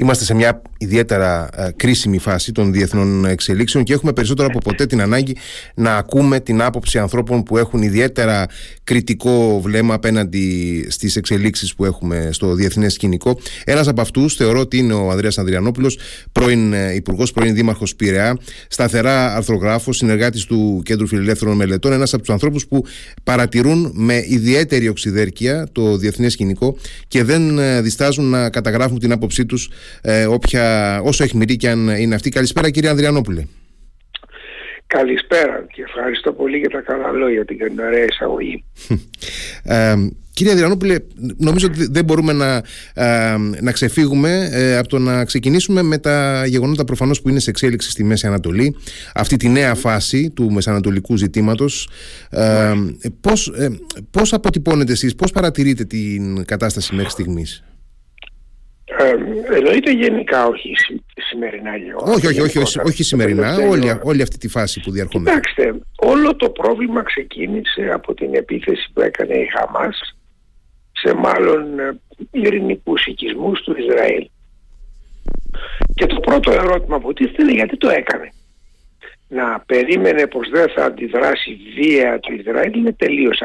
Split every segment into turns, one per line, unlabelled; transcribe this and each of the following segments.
Είμαστε σε μια ιδιαίτερα ε, κρίσιμη φάση των διεθνών εξελίξεων και έχουμε περισσότερο από ποτέ την ανάγκη να ακούμε την άποψη ανθρώπων που έχουν ιδιαίτερα κριτικό βλέμμα απέναντι στις εξελίξεις που έχουμε στο διεθνές σκηνικό. Ένας από αυτούς θεωρώ ότι είναι ο Ανδρέας Ανδριανόπουλος, πρώην ε, Υπουργός, πρώην Δήμαρχος Πειραιά, σταθερά αρθρογράφος, συνεργάτης του Κέντρου Φιλελεύθερων Μελετών, ένας από τους ανθρώπους που παρατηρούν με ιδιαίτερη οξυδέρκεια το διεθνές σκηνικό και δεν ε, διστάζουν να καταγράφουν την άποψή τους ε, όποια, όσο εχμηρή και αν είναι αυτή. Καλησπέρα κύριε Ανδριανόπουλε.
Καλησπέρα και ευχαριστώ πολύ για τα καλά λόγια την ωραία εισαγωγή.
ε, κύριε Ανδριανόπουλε, νομίζω ότι δεν μπορούμε να, ε, να ξεφύγουμε ε, από το να ξεκινήσουμε με τα γεγονότα προφανώς που είναι σε εξέλιξη στη Μέση Ανατολή, αυτή τη νέα φάση του μεσανατολικού ζητήματος. Ε, πώς, ε, πώς αποτυπώνετε εσείς, πώς παρατηρείτε την κατάσταση μέχρι στιγμής;
Ε, εννοείται γενικά, όχι σημερινά γεγονότα.
Όχι, όχι, όχι, όχι, όχι σημερινά, όλη, όλη αυτή τη φάση που διαρχόμαστε.
Κοιτάξτε, όλο το πρόβλημα ξεκίνησε από την επίθεση που έκανε η Χαμάς σε μάλλον ε, ειρηνικούς οικισμούς του Ισραήλ. Και το πρώτο ερώτημα που τίθεται είναι γιατί το έκανε. Να περίμενε πως δεν θα αντιδράσει βία το Ισραήλ είναι τελείως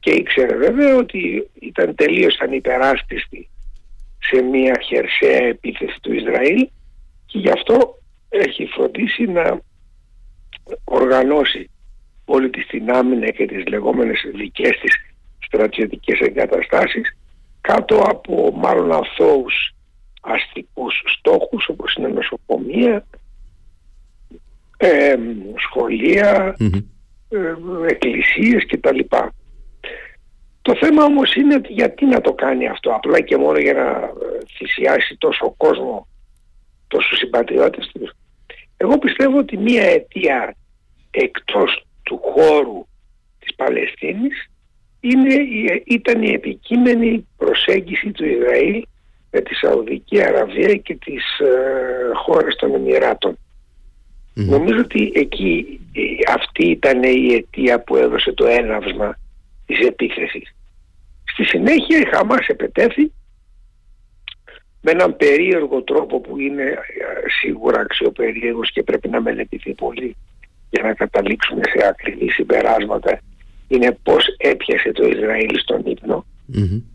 Και ήξερε βέβαια ότι ήταν τελείως ανυπεράσπιστη σε μια χερσαία επίθεση του Ισραήλ και γι' αυτό έχει φροντίσει να οργανώσει όλη της την άμυνα και τις λεγόμενες δικές της στρατιωτικές εγκαταστάσεις κάτω από μάλλον αθώους αστικούς στόχους όπως είναι νοσοκομεία, ε, σχολεία, mm-hmm. ε, εκκλησίες κτλ. Το θέμα όμως είναι ότι γιατί να το κάνει αυτό απλά και μόνο για να θυσιάσει τόσο κόσμο, τόσο συμπατριώτες τους. Εγώ πιστεύω ότι μία αιτία εκτός του χώρου της Παλαιστίνης είναι, ήταν η επικείμενη προσέγγιση του Ισραήλ με τη Σαουδική Αραβία και τις ε, χώρες των εμιρατων Νομίζω ότι εκεί ε, αυτή ήταν η αιτία που έδωσε το έναυσμα της επίθεσης. Στη συνέχεια η Χαμάς επετέθη με έναν περίεργο τρόπο που είναι ε, σίγουρα αξιοπερίεργος και πρέπει να μελετηθεί πολύ για να καταλήξουμε σε ακριβή συμπεράσματα είναι πώς έπιασε το Ισραήλ στον ύπνο.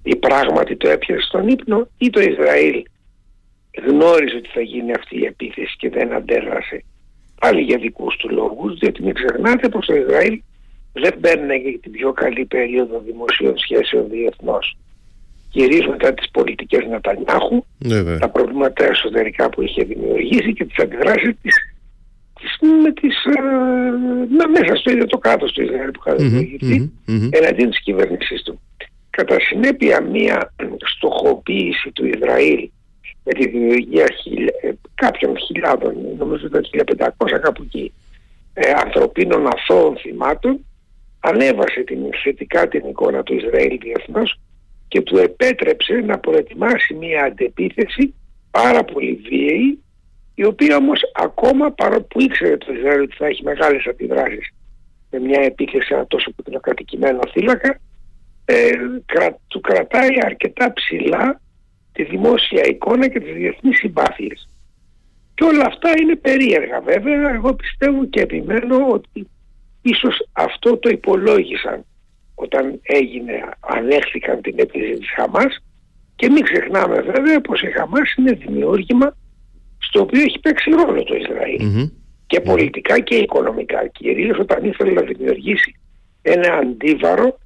Ή πράγματι το έπιασε στον ύπνο ή το Ισραήλ γνώριζε ότι θα γίνει αυτή η επίθεση και δεν αντέδρασε. Πάλι για δικούς του λόγους διότι μην ξεχνάτε πως το Ισραήλ δεν παίρνει για την πιο καλή περίοδο δημοσίων σχέσεων διεθνώς. Κυρίως μετά τις πολιτικές Νατανιάχου, τα προβλήματα εσωτερικά που είχε δημιουργήσει και τις αντιδράσεις της, της με τις, ε, με, μέσα στο ίδιο το κάτω του Ισραήλ που είχα δημιουργηθεί mm-hmm, εναντίον της κυβέρνησής του. Κατά συνέπεια μια στοχοποίηση του Ισραήλ με τη δημιουργία χιλια, ε, κάποιων χιλιάδων, νομίζω το 1500 κάπου εκεί, ε, ανθρωπίνων αθώων θυμάτων ανέβασε την θετικά την εικόνα του Ισραήλ διεθνώς και του επέτρεψε να προετοιμάσει μια αντεπίθεση πάρα πολύ βίαιη η οποία όμως ακόμα παρόλο που ήξερε το Ισραήλ ότι θα έχει μεγάλες αντιδράσεις με μια επίθεση ένα τόσο κατοικημένο θύλακα ε, κρα, του κρατάει αρκετά ψηλά τη δημόσια εικόνα και τις διεθνείς συμπάθειες. Και όλα αυτά είναι περίεργα βέβαια. Εγώ πιστεύω και επιμένω ότι Ίσως αυτό το υπολόγισαν όταν έγινε, ανέχθηκαν την επίθεση της Χαμάς. Και μην ξεχνάμε βέβαια πως η Χαμάς είναι δημιούργημα στο οποίο έχει παίξει ρόλο το ισραηλ και πολιτικά και οικονομικά. Κυρίως όταν ήθελε να δημιουργήσει ένα αντίβαρο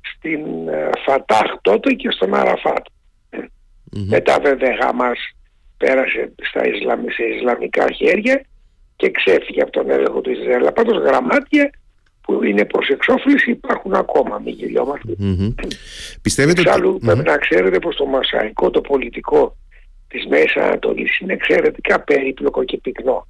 στην ε, Φατάχ τότε και στον Αραφάτ. Μετά βέβαια η Χαμάς πέρασε στα σε Ισλαμικά χέρια και ξέφυγε από τον έλεγχο του Ισραήλ. Αλλά πάντως γραμμάτια που είναι προς εξόφληση υπάρχουν ακόμα, μην γελιόμαστε. Mm-hmm.
Πιστεύετε
Εξάλλου ότι... πρέπει να ξέρετε πως το μασαϊκό, το πολιτικό της Μέσης Ανατολής είναι εξαιρετικά περίπλοκο και πυκνο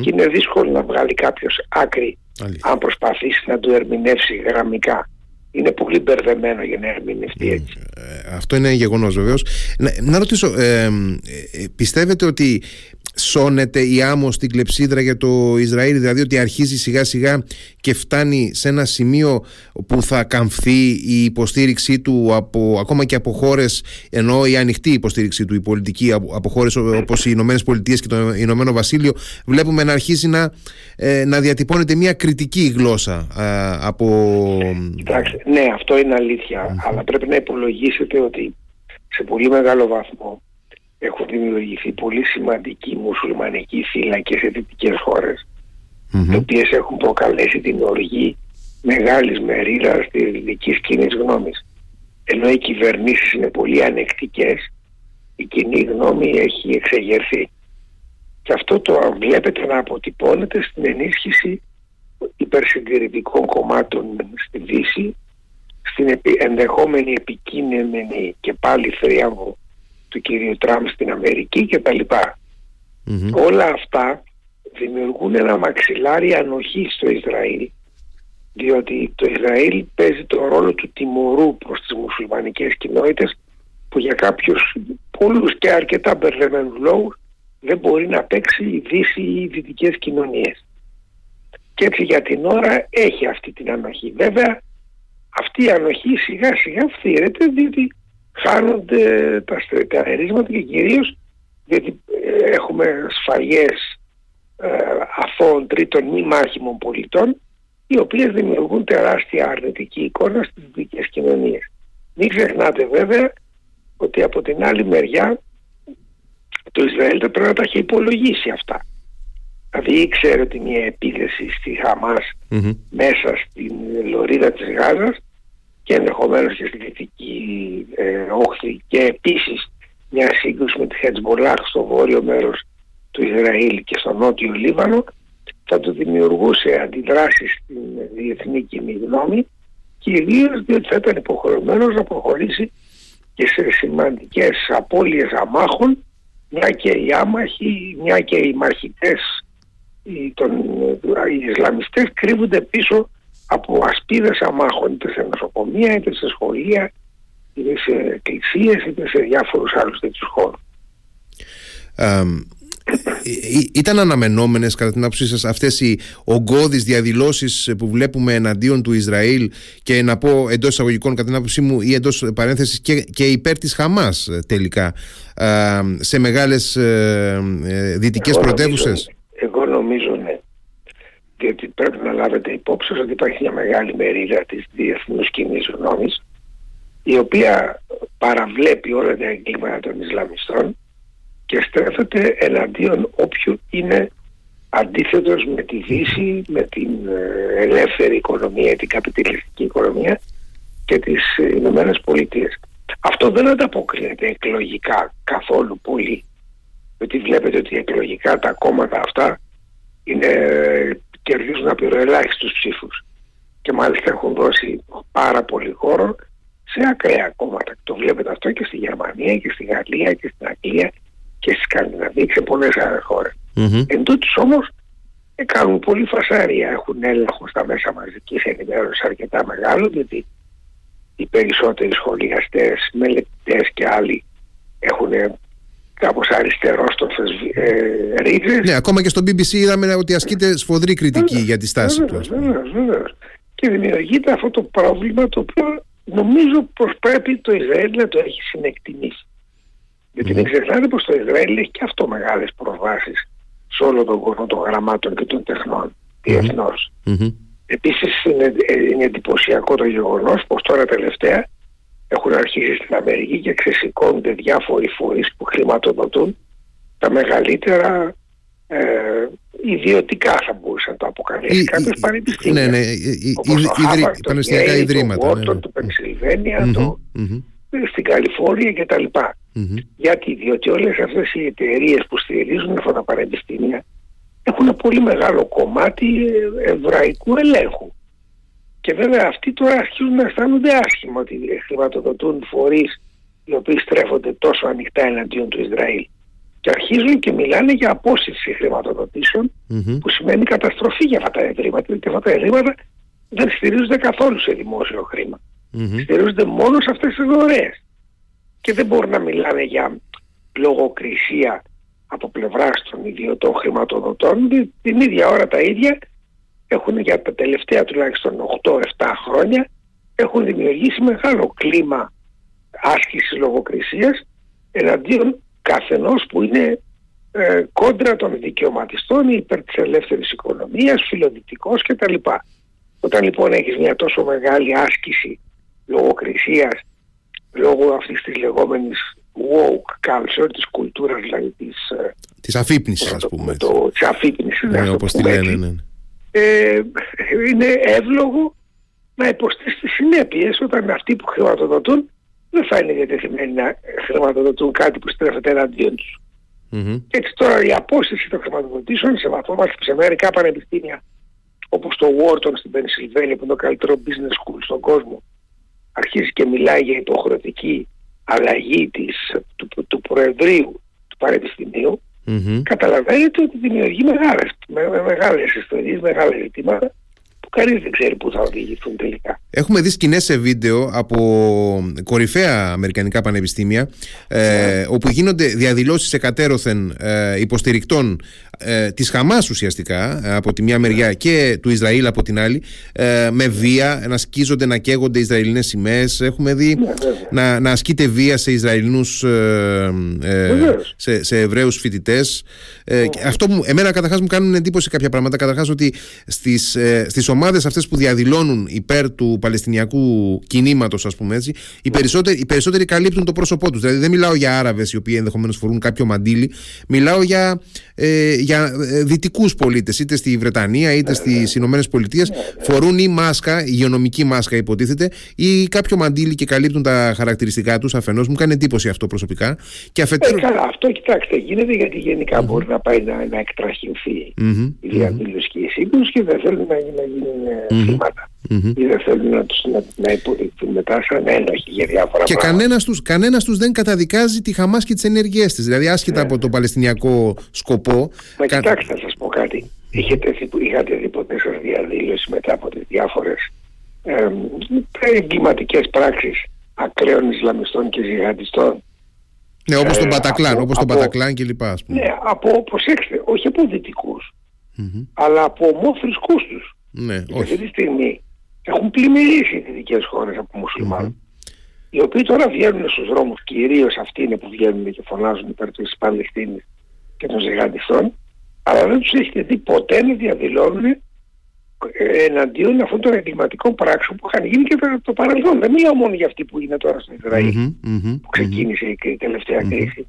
και είναι δύσκολο να βγάλει κάποιος άκρη αν προσπαθήσει να το ερμηνεύσει γραμμικά. Είναι πολύ μπερδεμένο για να ερμηνευτεί έτσι.
Ε, αυτό είναι γεγονός βεβαίως. Να, να ρωτήσω, ε, ε, πιστεύετε ότι σώνεται η άμμο στην κλεψίδρα για το Ισραήλ δηλαδή ότι αρχίζει σιγά σιγά και φτάνει σε ένα σημείο που θα καμφθεί η υποστήριξή του από, ακόμα και από χώρες ενώ η ανοιχτή υποστήριξή του η πολιτική από, από χώρες όπως οι Ηνωμένες Πολιτείες και το Ηνωμένο Βασίλειο βλέπουμε να αρχίζει να, ε, να διατυπώνεται μια κριτική γλώσσα ε, από...
Κοιτάξτε, ναι αυτό είναι αλλά πρέπει να υπολογίσετε ότι σε πολύ μεγάλο βαθμό έχουν δημιουργηθεί πολύ σημαντικοί μουσουλμανικοί φύλακες σε δυτικές χώρες οι οποίες έχουν προκαλέσει την οργή μεγάλης μερίδας της δυτικής κοινής γνώμης. Ενώ οι κυβερνήσεις είναι πολύ ανεκτικές, η κοινή γνώμη έχει εξεγερθεί. Και αυτό το βλέπετε να αποτυπώνεται στην ενίσχυση υπερσυντηρητικών κομμάτων στη Δύση, στην ενδεχόμενη επικίνδυνη και πάλι θρίαμβο του κυρίου Τραμπ στην Αμερική και τα λοιπα Όλα αυτά δημιουργούν ένα μαξιλάρι ανοχή στο Ισραήλ διότι το Ισραήλ παίζει τον ρόλο του τιμωρού προς τις μουσουλμανικές κοινότητες που για κάποιους πολλούς και αρκετά μπερδεμένους λόγους δεν μπορεί να παίξει η Δύση ή οι δυτικές κοινωνίες. Και έτσι για την ώρα έχει αυτή την ανοχή. Βέβαια αυτή η ανοχή σιγά σιγά φθήρεται διότι χάνονται τα στερεταρίσματα και κυρίως γιατί ε, έχουμε σφαγές ε, αθώων τρίτων μη μάχημων πολιτών οι οποίες δημιουργούν τεράστια αρνητική εικόνα στις δικές κοινωνίες. Μην ξεχνάτε βέβαια ότι από την άλλη μεριά το Ισραήλ θα πρέπει να τα έχει υπολογίσει αυτά. Δηλαδή ήξερε ότι μια επίθεση στη χαμας μέσα στην λωρίδα της Γάζας και ενδεχομένως και στη δυτική ε, όχθη. Και επίσης μια σύγκρουση με τη Χετσμπολάχ στο βόρειο μέρος του Ισραήλ και στο νότιο Λίβανο θα του δημιουργούσε αντιδράσεις στην διεθνή κοινή γνώμη κυρίως διότι θα ήταν υποχρεωμένος να προχωρήσει και σε σημαντικές απώλειες αμάχων μια και οι άμαχοι, μια και οι μαχητές οι, τον, οι Ισλαμιστές κρύβονται πίσω από ασπίδες αμάχων είτε σε νοσοκομεία είτε σε σχολεία είτε σε εκκλησίες είτε σε διάφορους άλλους τέτοιους χώρους.
ήταν αναμενόμενες κατά την άποψή σας αυτές οι ογκώδεις διαδηλώσεις που βλέπουμε εναντίον του Ισραήλ και να πω εντός εισαγωγικών κατά την άποψή μου ή εντός παρένθεσης και, και υπέρ της Χαμάς ε, τελικά σε μεγάλες ε, ε, δυτικές πρωτεύουσες;
Εγώ νομίζω ναι διότι πρέπει να λάβετε υπόψη ότι υπάρχει μια μεγάλη μερίδα της διεθνούς κοινής γνώμης η οποία παραβλέπει όλα τα εγκλήματα των Ισλαμιστών και στρέφεται εναντίον όποιου είναι αντίθετος με τη Δύση, με την ε, ελεύθερη οικονομία, την καπιταλιστική οικονομία και τις Ηνωμένες Πολιτείες. Αυτό δεν ανταποκρίνεται εκλογικά καθόλου πολύ. Γιατί βλέπετε ότι εκλογικά τα κόμματα αυτά είναι κερδίζουν απειροελάχιστους ψήφους και μάλιστα έχουν δώσει πάρα πολύ χώρο σε ακραία κόμματα. Το βλέπετε αυτό και στη Γερμανία και στη Γαλλία και στην Αγγλία και στη Σκανδιναβία και σε πολλές άλλες χώρες. Mm-hmm. Εν τούτης όμως ε, κάνουν πολύ φασάρια, έχουν έλεγχο στα μέσα μαζικής ενημέρωσης αρκετά μεγάλο γιατί οι περισσότεροι σχολιαστές, μελετητές και άλλοι έχουν κάπως αριστερό στο ε, ρίζες.
Ναι, ακόμα και στο BBC είδαμε ότι ασκείται σφοδρή κριτική για τη στάση του.
Βεβαίως, Και δημιουργείται αυτό το πρόβλημα το οποίο νομίζω πως πρέπει το Ισραήλ να το έχει συνεκτιμήσει. Γιατί δεν ξεχνάτε πως το Ισραήλ έχει και αυτό μεγάλες προβάσεις σε όλο τον κόσμο των γραμμάτων και των τεχνών διεθνώς. Mm-hmm. Επίσης είναι, είναι εντυπωσιακό το γεγονός πως τώρα τελευταία έχουν αρχίσει στην Αμερική και ξεσηκώνονται διάφοροι φορείς που χρηματοδοτούν τα μεγαλύτερα ε, ιδιωτικά θα μπορούσαν να το αποκαλέσει κάποιες πανεπιστήμια.
Ναι, ναι, όπως το Harvard, το πανεπιστημιακά ιδρύματα.
Το Wharton, ναι. το Pennsylvania, το, στην Καλιφόρνια κτλ. Mm-hmm. Γιατί, διότι όλες αυτές οι εταιρείες που στηρίζουν αυτά τα πανεπιστήμια έχουν πολύ μεγάλο κομμάτι εβραϊκού ελέγχου. Και βέβαια αυτοί τώρα αρχίζουν να αισθάνονται άσχημα ότι χρηματοδοτούν φορείς οι οποίοι στρέφονται τόσο ανοιχτά εναντίον του Ισραήλ. Και αρχίζουν και μιλάνε για απόσυρση που σημαίνει καταστροφή για αυτά τα ιδρύματα. Γιατί αυτά τα ιδρύματα δεν στηρίζονται καθόλου σε δημόσιο χρήμα. Mm-hmm. Στηρίζονται μόνο σε αυτές τις δωρεές. Και δεν μπορούν να μιλάνε για λογοκρισία από πλευράς των ιδιωτών χρηματοδοτών την ίδια ώρα τα ίδια έχουν για τα τελευταία τουλάχιστον 8-7 χρόνια έχουν δημιουργήσει μεγάλο κλίμα άσκησης λογοκρισίας εναντίον καθενός που είναι ε, κόντρα των δικαιωματιστών υπέρ της ελεύθερης οικονομίας, φιλοδυτικός κτλ. Όταν λοιπόν έχεις μια τόσο μεγάλη άσκηση λογοκρισίας λόγω αυτής της λεγόμενης woke culture, της κουλτούρας δηλαδή της...
Ε, της αφύπνισης ας πούμε.
Το, της αφύπνισης,
ναι, όπως τη λένε, ναι.
Ε, είναι εύλογο να υποστεί τις συνέπειες όταν αυτοί που χρηματοδοτούν δεν θα είναι διατεθειμένοι να χρηματοδοτούν κάτι που στρέφεται εναντίον τους. Mm-hmm. Έτσι τώρα η απόσταση των χρηματοδοτήσεων σε βαθμό σε μερικά πανεπιστήμια όπως το Wharton στην Πενσιλβένια που είναι το καλύτερο business school στον κόσμο αρχίζει και μιλάει για υποχρεωτική αλλαγή της, του, του, του Προεδρείου του Πανεπιστημίου mm-hmm. καταλαβαίνετε ότι δημιουργεί μεγάλες, με, με μεγάλες ιστορίες, μεγάλα ζητήματα που κανείς δεν ξέρει πού θα οδηγηθούν τελικά.
Έχουμε δει σκηνές σε βίντεο από κορυφαία αμερικανικά πανεπιστήμια ε, όπου γίνονται διαδηλώσεις εκατέρωθεν ε, υποστηρικτών ε, της Χαμάς ουσιαστικά ε, από τη μια μεριά και του Ισραήλ από την άλλη ε, με βία να σκίζονται να καίγονται Ισραηλινές σημαίες. Έχουμε δει ναι, να, να ασκείται βία σε Ισραηλινούς ε, ε, σε, σε Εβραίους φοιτητές. Ε, αυτό μου, εμένα καταρχάς μου κάνουν εντύπωση κάποια πράγματα. Καταρχάς ότι στις, ε, στις ομάδες αυτές που διαδηλώνουν υπέρ του Παλαιστινιακού κινήματος ας πούμε έτσι οι περισσότεροι, οι περισσότεροι καλύπτουν το πρόσωπό τους. Δηλαδή δεν μιλάω για Άραβες οι οποίοι ενδεχομένως φορούν κάποιο μαντίλι. Μιλάω για, ε, για ε, δυτικούς πολίτες είτε στη Βρετανία είτε στις Ηνωμένες Πολιτείες. Φορούν ή μάσκα, υγειονομική μάσκα υποτίθεται ή κάποιο μαντίλι και καλύπτουν τα χαρακτηριστικά τους αφενός. Μου κάνει εντύπωση αυτό προσωπικά.
Και αφετέρου... Ε, καλά, αυτό κοιτάξτε γίνεται γιατί γενικά mm-hmm. μπορεί να πάει να, να εκτραχυνθεί mm-hmm. η διαδήλωση και η σύγκρουση και δεν θέλουν να, να γίνουν mm-hmm. θύματα mm-hmm. ή δεν θέλουν να, τους, να, να υποδειχθούν μετά σαν ένοχοι για διάφορα
και πράγματα. κανένας τους, κανένας τους δεν καταδικάζει τη Χαμάς και τις ενέργειές της δηλαδή άσχετα yeah. από το παλαιστινιακό σκοπό
Μα κα... κοιτάξτε να σας πω κάτι Είχατε δει, είχατε δει ποτέ σας διαδήλωση μετά από τις διάφορες ε, εγκληματικές πράξεις ακραίων Ισλαμιστών και ζυγαντιστών
ναι, όπως τον ε, Πατακλάν, από, όπως τον Πατακλάν και λοιπά. Ας
πούμε. Ναι, από, προσέξτε, όχι από δυτικούς, mm-hmm. αλλά από ομόθρησκούς τους.
Ναι,
όχι. Αυτή τη στιγμή έχουν πλημμυρίσει οι δυτικές χώρες από μουσουλμάνους. Mm-hmm. Οι οποίοι τώρα βγαίνουν στους δρόμους, κυρίως αυτοί είναι που βγαίνουν και φωνάζουν υπέρ της Παλαιστίνης και των ζεγαντιστών, αλλά δεν τους έχετε δει ποτέ να διαδηλώνουν εναντίον αυτών των εγκληματικών πράξεων που είχαν γίνει και το παρελθόν. Δεν μιλάω μόνο για αυτή που είναι τώρα στο Ισραήλ, που ξεκίνησε η τελευταία κρίση.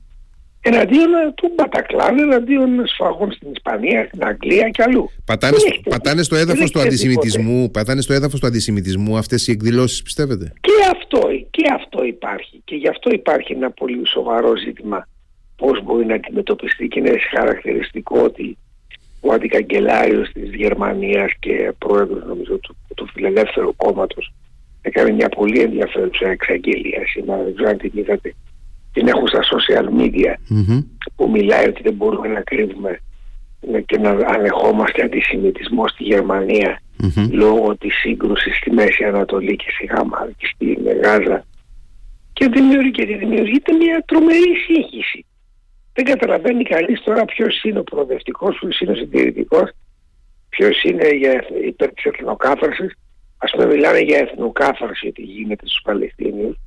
Εναντίον του Μπατακλάν, εναντίον σφαγών στην Ισπανία, στην Αγγλία και αλλού.
Πατάνε, πατάνε στο έδαφος του αντισημιτισμού, πατάνε στο έδαφος του αντισημιτισμού αυτές οι εκδηλώσεις πιστεύετε;
Και αυτό, και αυτό υπάρχει. Και γι' αυτό υπάρχει ένα πολύ σοβαρό ζήτημα πώς μπορεί να αντιμετωπιστεί και είναι χαρακτηριστικό ότι ο αντικαγκελάριος της Γερμανίας και πρόεδρος νομίζω του, του Φιλελεύθερου κόμματος έκανε μια πολύ ενδιαφέρουσα εξαγγελία σήμερα, δεν ξέρω αν την είδατε την έχω στα social media mm-hmm. που μιλάει ότι δεν μπορούμε να κρύβουμε και να ανεχόμαστε αντισημιτισμό στη Γερμανία mm-hmm. λόγω της σύγκρουσης στη Μέση Ανατολή και στη Γάμα και στη Γάζα και δημιουργείται, δημιουργείται μια τρομερή σύγχυση δεν καταλαβαίνει κανείς τώρα ποιος είναι ο προοδευτικός, ποιος είναι ο συντηρητικός, ποιος είναι για, υπέρ της εθνοκάθαρσης. Ας πούμε μιλάνε για εθνοκάθαρση ότι γίνεται στους Παλαιστίνιους.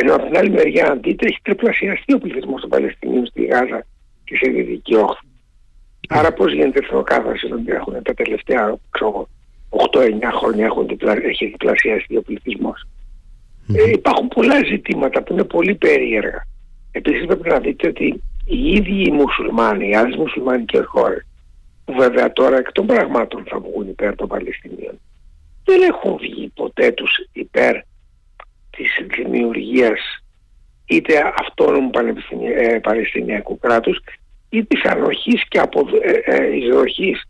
Ενώ από την άλλη μεριά αν δείτε έχει τριπλασιαστεί ο πληθυσμός των Παλαιστινίων στη Γάζα και σε Δυτική Όχθη. Άρα πώς γίνεται εθνοκάθαρση όταν έχουν τα τελευταία 8-9 χρόνια έχουν διπλα, έχει διπλασιαστεί ο πληθυσμός. Ε, υπάρχουν πολλά ζητήματα που είναι πολύ περίεργα. Επίσης πρέπει να δείτε ότι οι ίδιοι οι μουσουλμάνοι, οι άλλες μουσουλμανικές χώρες, που βέβαια τώρα εκ των πραγμάτων θα βγουν υπέρ των Παλαιστινίων, δεν έχουν βγει ποτέ τους υπέρ της δημιουργίας είτε αυτόνομου ε, Παλαιστινιακού κράτους ή της ανοχής και απο, ε, ε, εισδοχής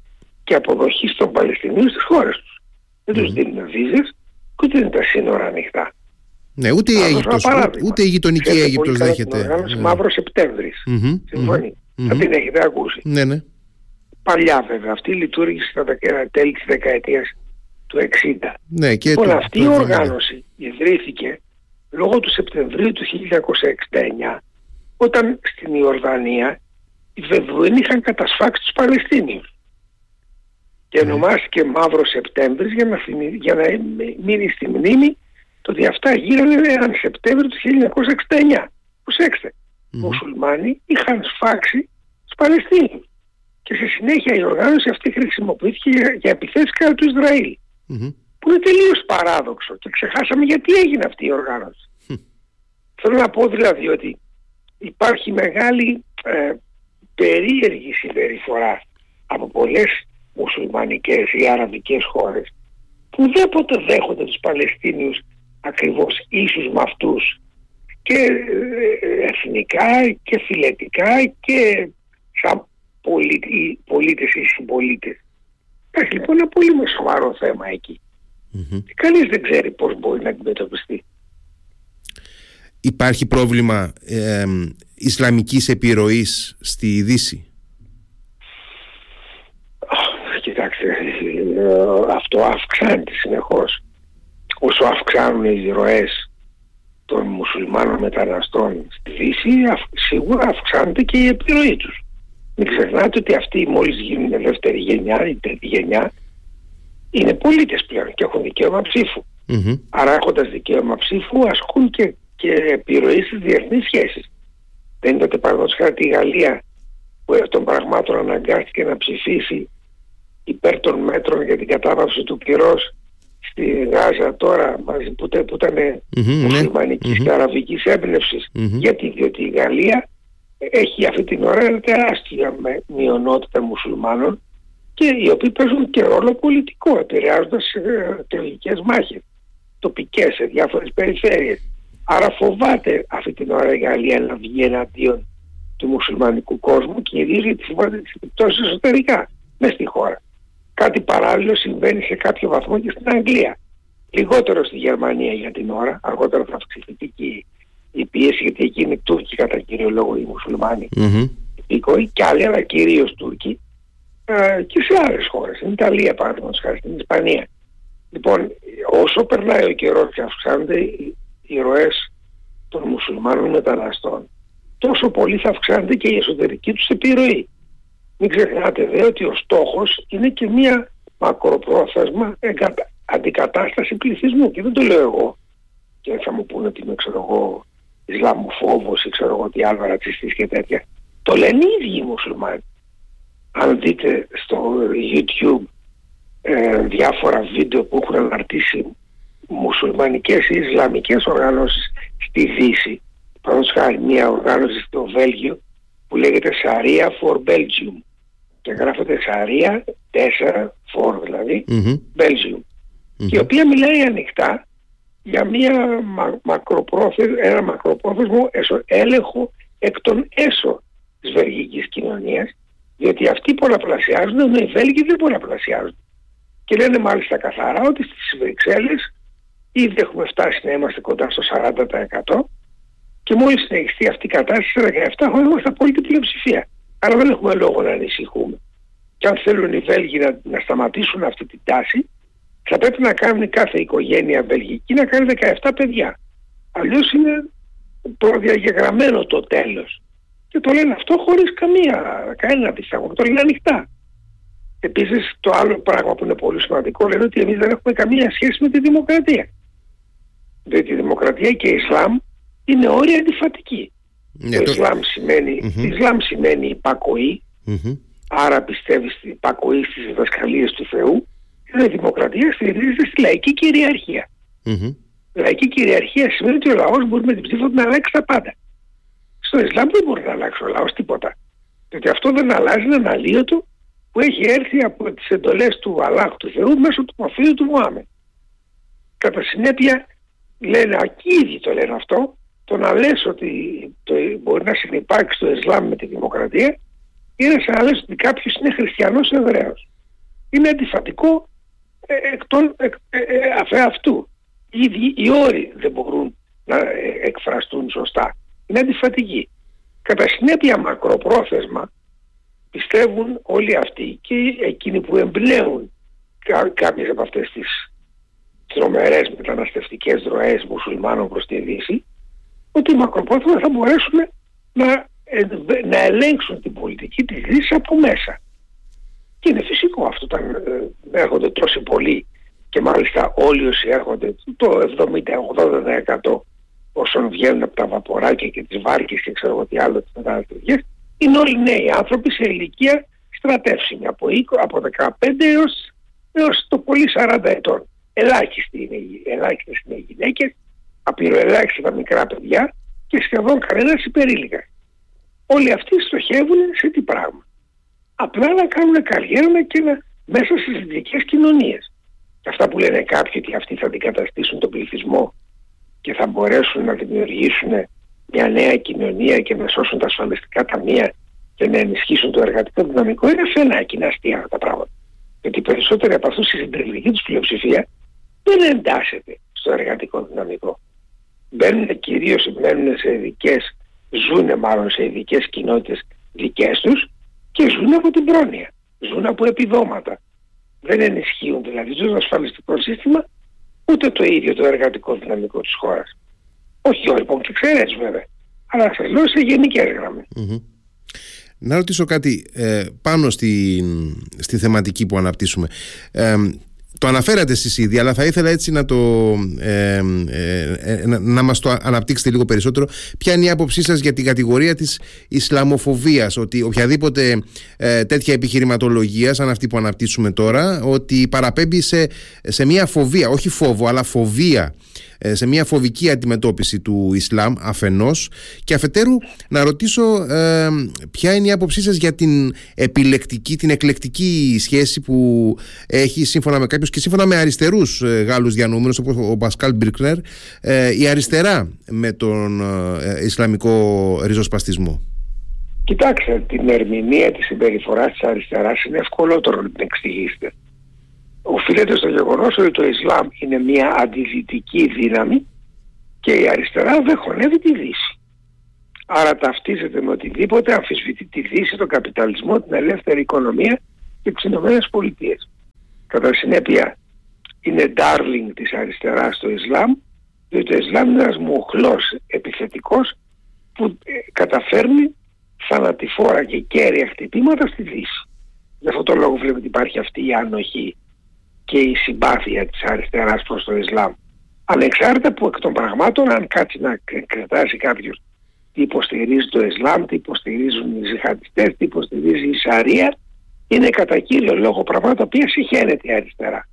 και αποδοχής των Παλαιστινίων στις χώρες τους. Δεν τους δίνουν βίζες και ούτε είναι τα σύνορα ανοιχτά.
Ναι, ούτε η, Αίγυπτος, ούτε, η γειτονική Αίγυπτος δέχεται.
Οργάνωση ναι. Μαύρος Σεπτέμβρης. Mm-hmm, Συμφωνεί. Mm-hmm. Θα την έχετε ακούσει.
Ναι, ναι.
Παλιά βέβαια. Αυτή λειτουργήσε στα τέλη της δεκαετίας του 60.
Ναι, και
λοιπόν, αυτή η οργάνωση ιδρύθηκε λόγω του Σεπτεμβρίου του 1969 όταν στην Ιορδανία οι Βεδουίνοι είχαν κατασφάξει τους Παλαιστίνιους και ναι. ονομάστηκε Μαύρο Σεπτέμβρης για να, για να μείνει στη μνήμη το ότι αυτά γίνανε έναν Σεπτέμβριο του 1969. Προσέξτε, mm. μουσουλμάνοι είχαν σφάξει τους Παλαιστίνιους και στη συνέχεια η οργάνωση αυτή χρησιμοποιήθηκε για, για επιθέσεις κατά του Ισραήλ. Που είναι τελείως παράδοξο και ξεχάσαμε γιατί έγινε αυτή η οργάνωση. Θέλω να πω δηλαδή ότι υπάρχει μεγάλη ε, περίεργη συμπεριφορά από πολλές μουσουλμανικές ή αραβικές χώρες που δεν ποτέ δέχονται τους Παλαιστίνιους ακριβώς ίσους με αυτούς και ε, εθνικά και φιλετικά και σαν πολίτε, πολίτες ή συμπολίτες. Υπάρχει λοιπόν ένα πολύ σοβαρό θέμα εκεί. Mm-hmm. Κανείς δεν ξέρει πώς μπορεί να αντιμετωπιστεί.
Υπάρχει πρόβλημα ε, Ισλαμικής επιρροής στη Δύση;
Κοιτάξτε, ε, αυτό αυξάνεται συνεχώς. Όσο αυξάνουν οι ροές των μουσουλμάνων μεταναστών στη Δύση, σίγουρα αυξάνεται και η επιρροή τους. Μην ξεχνάτε ότι αυτοί μόλις γίνουν η δεύτερη γενιά, η τρίτη γενιά, είναι πολίτες πλέον και έχουν δικαίωμα ψήφου. Mm-hmm. Άρα έχοντας δικαίωμα ψήφου ασκούν και, και επιρροή στις διεθνείς σχέσεις. Δεν είδατε παραδόντως χάρη τη Γαλλία που εκ των πραγμάτων αναγκάστηκε να ψηφίσει υπέρ των μέτρων για την κατάβαση του πυρός στη Γάζα τώρα μαζί που, που ήταν mm-hmm, μουσουλμανικής mm-hmm. και αραβικής έμπνευσης γιατί διότι η Γαλλία έχει αυτή την ώρα ένα τεράστια μειονότητα μουσουλμάνων και οι οποίοι παίζουν και ρόλο πολιτικό επηρεάζοντας ε, τελικές μάχες τοπικές σε διάφορες περιφέρειες. Άρα φοβάται αυτή την ώρα η Γαλλία να βγει εναντίον του μουσουλμανικού κόσμου και ιδίως γιατί φοβάται τις επιπτώσεις εσωτερικά μέσα στη χώρα. Κάτι παράλληλο συμβαίνει σε κάποιο βαθμό και στην Αγγλία. Λιγότερο στη Γερμανία για την ώρα, αργότερα θα αυξηθεί και η πίεση γιατί εκεί είναι Τούρκοι κατά κύριο λόγο οι μουσουλμάνοι mm-hmm. και άλλοι αλλά κυρίως Τούρκοι ε, και σε άλλες χώρες, στην Ιταλία παραδείγματος χάρη, στην Ισπανία. Λοιπόν, όσο περνάει ο καιρός και αυξάνονται οι, οι ροές των μουσουλμάνων μεταναστών, τόσο πολύ θα αυξάνεται και η εσωτερική τους επιρροή. Μην ξεχνάτε δε ότι ο στόχος είναι και μία μακροπρόθεσμα αντικατάσταση πληθυσμού και δεν το λέω εγώ και θα μου πούνε ότι είμαι ξέρω εγώ Ισλαμοφόβος ή ξέρω εγώ τι άλλο ρατσιστής και τέτοια. Το λένε οι ίδιοι οι μουσουλμάνοι. Αν δείτε στο YouTube ε, διάφορα βίντεο που έχουν αναρτήσει μουσουλμανικές ή Ισλαμικές οργανώσεις στη Δύση. Παραδείγματος χάρη μια οργάνωση στο Βέλγιο που λέγεται Sharia for Belgium και γράφεται Sharia 4 for δηλαδή mm-hmm. Belgium mm-hmm. και η οποία μιλάει ανοιχτά για μια ένα μακροπρόθεσμο έλεγχο εκ των έσω της βελγικής κοινωνίας διότι αυτοί πολλαπλασιάζουν ενώ οι Βέλγοι δεν πολλαπλασιάζουν. Και λένε μάλιστα καθαρά ότι στις Βρυξέλλες ήδη έχουμε φτάσει να είμαστε κοντά στο 40% και μόλις συνεχιστεί αυτή η κατάσταση σε 17 χρόνια είμαστε απόλυτη πλειοψηφία. Άρα δεν έχουμε λόγο να ανησυχούμε. Και αν θέλουν οι Βέλγοι να, να σταματήσουν αυτή την τάση, θα πρέπει να κάνουν κάθε οικογένεια βελγική να κάνει 17 παιδιά. Αλλιώς είναι προδιαγεγραμμένο το τέλος. Και το λένε αυτό χωρίς καμία, κανένα δισταγμό. Το λένε ανοιχτά. Επίσης το άλλο πράγμα που είναι πολύ σημαντικό λένε ότι εμείς δεν έχουμε καμία σχέση με τη δημοκρατία. Διότι η δημοκρατία και η Ισλάμ είναι όρια αντιφατική. Ναι, το Ισλάμ σημαίνει, mm-hmm. Ισλάμ σημαίνει υπακοή, mm-hmm. άρα πιστεύεις στην υπακοή στις διδασκαλίες του Θεού η δημοκρατία στηρίζεται στη λαϊκή κυριαρχία. Mm-hmm. Λαϊκή κυριαρχία σημαίνει ότι ο λαός μπορεί με την ψήφο να αλλάξει τα πάντα. Στο Ισλάμ δεν μπορεί να αλλάξει ο λαός τίποτα. Γιατί αυτό δεν αλλάζει ένα αλλίωτο που έχει έρθει από τις εντολές του Αλλάχ του Θεού μέσω του προφίλου του Μωάμεν. Κατά συνέπεια λένε ακίδη το λένε αυτό το να λες ότι το, μπορεί να συνεπάρξει το Ισλάμ με τη δημοκρατία είναι σαν να λες ότι κάποιος είναι χριστιανός Εβραίος. Είναι αντιφατικό ε, εκ των, εκ, ε, ε, αφέ αυτού. Ήδη οι όροι δεν μπορούν να εκφραστούν σωστά. Είναι αντιφατικοί. Κατά συνέπεια μακροπρόθεσμα πιστεύουν όλοι αυτοί και εκείνοι που εμπλέουν κάποιες από αυτές τις τρομερές μεταναστευτικές ροές μουσουλμάνων προς τη Δύση ότι μακροπρόθεσμα θα μπορέσουν να, να ελέγξουν την πολιτική επικρίσεις από μέσα. Και είναι φυσικό αυτό όταν ε, έρχονται τόσοι πολλοί και μάλιστα όλοι όσοι έρχονται το 70-80% όσων βγαίνουν από τα βαποράκια και τις βάρκες και ξέρω τι άλλο τις μεταναστευτικές είναι όλοι νέοι άνθρωποι σε ηλικία στρατεύσιμη από, 20, από 15 έως, έως το πολύ 40 ετών. Ελάχιστοι είναι, ελάχιστες είναι οι γυναίκες, απειροελάχιστα τα μικρά παιδιά και σχεδόν κανένας υπερήλικας. Όλοι αυτοί στοχεύουν σε τι πράγμα; Απλά να κάνουν καριέρα και να, μέσα στις δυτικές κοινωνίες. Και αυτά που λένε κάποιοι ότι αυτοί θα αντικαταστήσουν τον πληθυσμό και θα μπορέσουν να δημιουργήσουν μια νέα κοινωνία και να σώσουν τα ασφαλιστικά ταμεία και να ενισχύσουν το εργατικό δυναμικό είναι φαινάκι, είναι αστεία αυτά τα πράγματα. Γιατί οι περισσότεροι από αυτούς στη συντριπτική τους πλειοψηφία δεν εντάσσεται στο εργατικό δυναμικό. Μπαίνουν κυρίως μένουν σε ειδικές, ζουν μάλλον σε ειδικές κοινότητες δικές τους και ζουν από την πρόνοια. Ζουν από επιδόματα. Δεν ενισχύουν δηλαδή το ασφαλιστικό σύστημα ούτε το ίδιο το εργατικό δυναμικό της χώρας. Όχι λοιπόν και ξέρεις βέβαια, αλλά σας λέω σε γενικές
Να ρωτήσω κάτι ε, πάνω στη, στη θεματική που αναπτύσσουμε. Ε, το αναφέρατε εσείς ήδη, αλλά θα ήθελα έτσι να, το, ε, ε, ε, να, να μας το αναπτύξετε λίγο περισσότερο. Ποια είναι η άποψή σας για την κατηγορία της Ισλαμοφοβίας, ότι οποιαδήποτε τέτοια επιχειρηματολογία, σαν αυτή που αναπτύσσουμε τώρα, ότι παραπέμπει σε, σε μια φοβία, όχι φόβο, αλλά φοβία ε, σε μια φοβική αντιμετώπιση του Ισλάμ αφενός και αφετέρου να ρωτήσω ε, ποια είναι η άποψή σας για την επιλεκτική, την εκλεκτική σχέση που έχει σύμφωνα με κάποιους και σύμφωνα με αριστερούς ε, Γάλλους διανούμενους όπως ο Πασκάλ Μπρικνέρ ε, η αριστερά με τον ε, Ισλαμικό ριζοσπαστισμό.
Κοιτάξτε, την ερμηνεία της συμπεριφοράς της αριστεράς είναι ευκολότερο να την εξηγήσετε οφείλεται στο γεγονός ότι το Ισλάμ είναι μια αντιδυτική δύναμη και η αριστερά δεν χωνεύει τη Δύση. Άρα ταυτίζεται με οτιδήποτε αμφισβητεί τη Δύση, τον καπιταλισμό, την ελεύθερη οικονομία και τις Ηνωμένες Πολιτείες. Κατά συνέπεια είναι darling της αριστεράς στο Ισλάμ διότι το Ισλάμ είναι ένας μοχλός επιθετικός που ε, καταφέρνει θανατηφόρα και κέρια χτυπήματα στη Δύση. Γι' αυτό το λόγο βλέπετε ότι υπάρχει αυτή η ανοχή και η συμπάθεια της αριστεράς προς το Ισλάμ. Ανεξάρτητα που εκ των πραγμάτων αν κάτσει να κρατάσει κάποιος τι υποστηρίζει το Ισλάμ, τι υποστηρίζουν οι ζυχαντιστές, τι υποστηρίζει η Σαρία, είναι κατά κύριο λόγο πράγματα τα οποία συχαίνεται η αριστερά.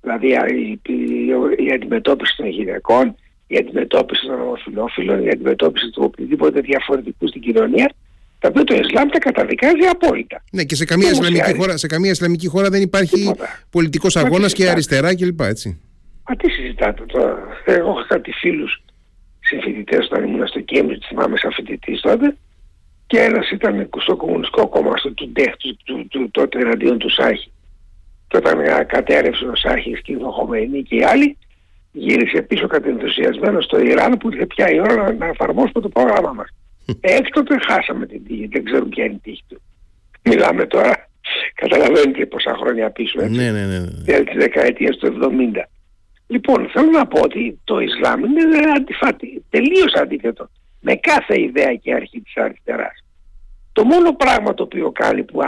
Δηλαδή η, η, η αντιμετώπιση των γυναικών, η αντιμετώπιση των ομοφυλόφιλων, η αντιμετώπιση του οποιοδήποτε διαφορετικού στην κοινωνία τα οποία το Ισλάμ τα καταδικάζει απόλυτα.
Ναι, και σε καμία, Ισλαμική χώρα, σε καμία Ισλαμική χώρα δεν υπάρχει πολιτικός αγώνας και αριστερά κλπ. Έτσι.
Μα τι συζητάτε τώρα; Εγώ είχα κάτι φίλους συμφοιτητές όταν ήμουν στο Κέμπριτ, θυμάμαι σαν φοιτητή τότε, και ένας ήταν στο Κομμουνιστικό Κόμμα, στο Τουντέχ, του, του, του, τότε εναντίον του Σάχη. Και όταν κατέρευσε ο Σάχης και η Χομεϊνή και οι άλλοι, γύρισε πίσω κατενθουσιασμένο στο Ιράν που είχε πια η ώρα να, να εφαρμόσουμε το πρόγραμμά μας. Έκτοτε χάσαμε την τύχη, δεν ξέρω ποια είναι η τύχη του. Μιλάμε τώρα, καταλαβαίνετε πόσα χρόνια πίσω, έτσι.
Ναι, ναι, ναι.
Δηλαδή τη δεκαετία του 70. Λοιπόν, θέλω να πω ότι το Ισλάμ είναι αντιφάτη, τελείως αντίθετο με κάθε ιδέα και αρχή της αριστεράς. Το μόνο πράγμα το οποίο κάνει που,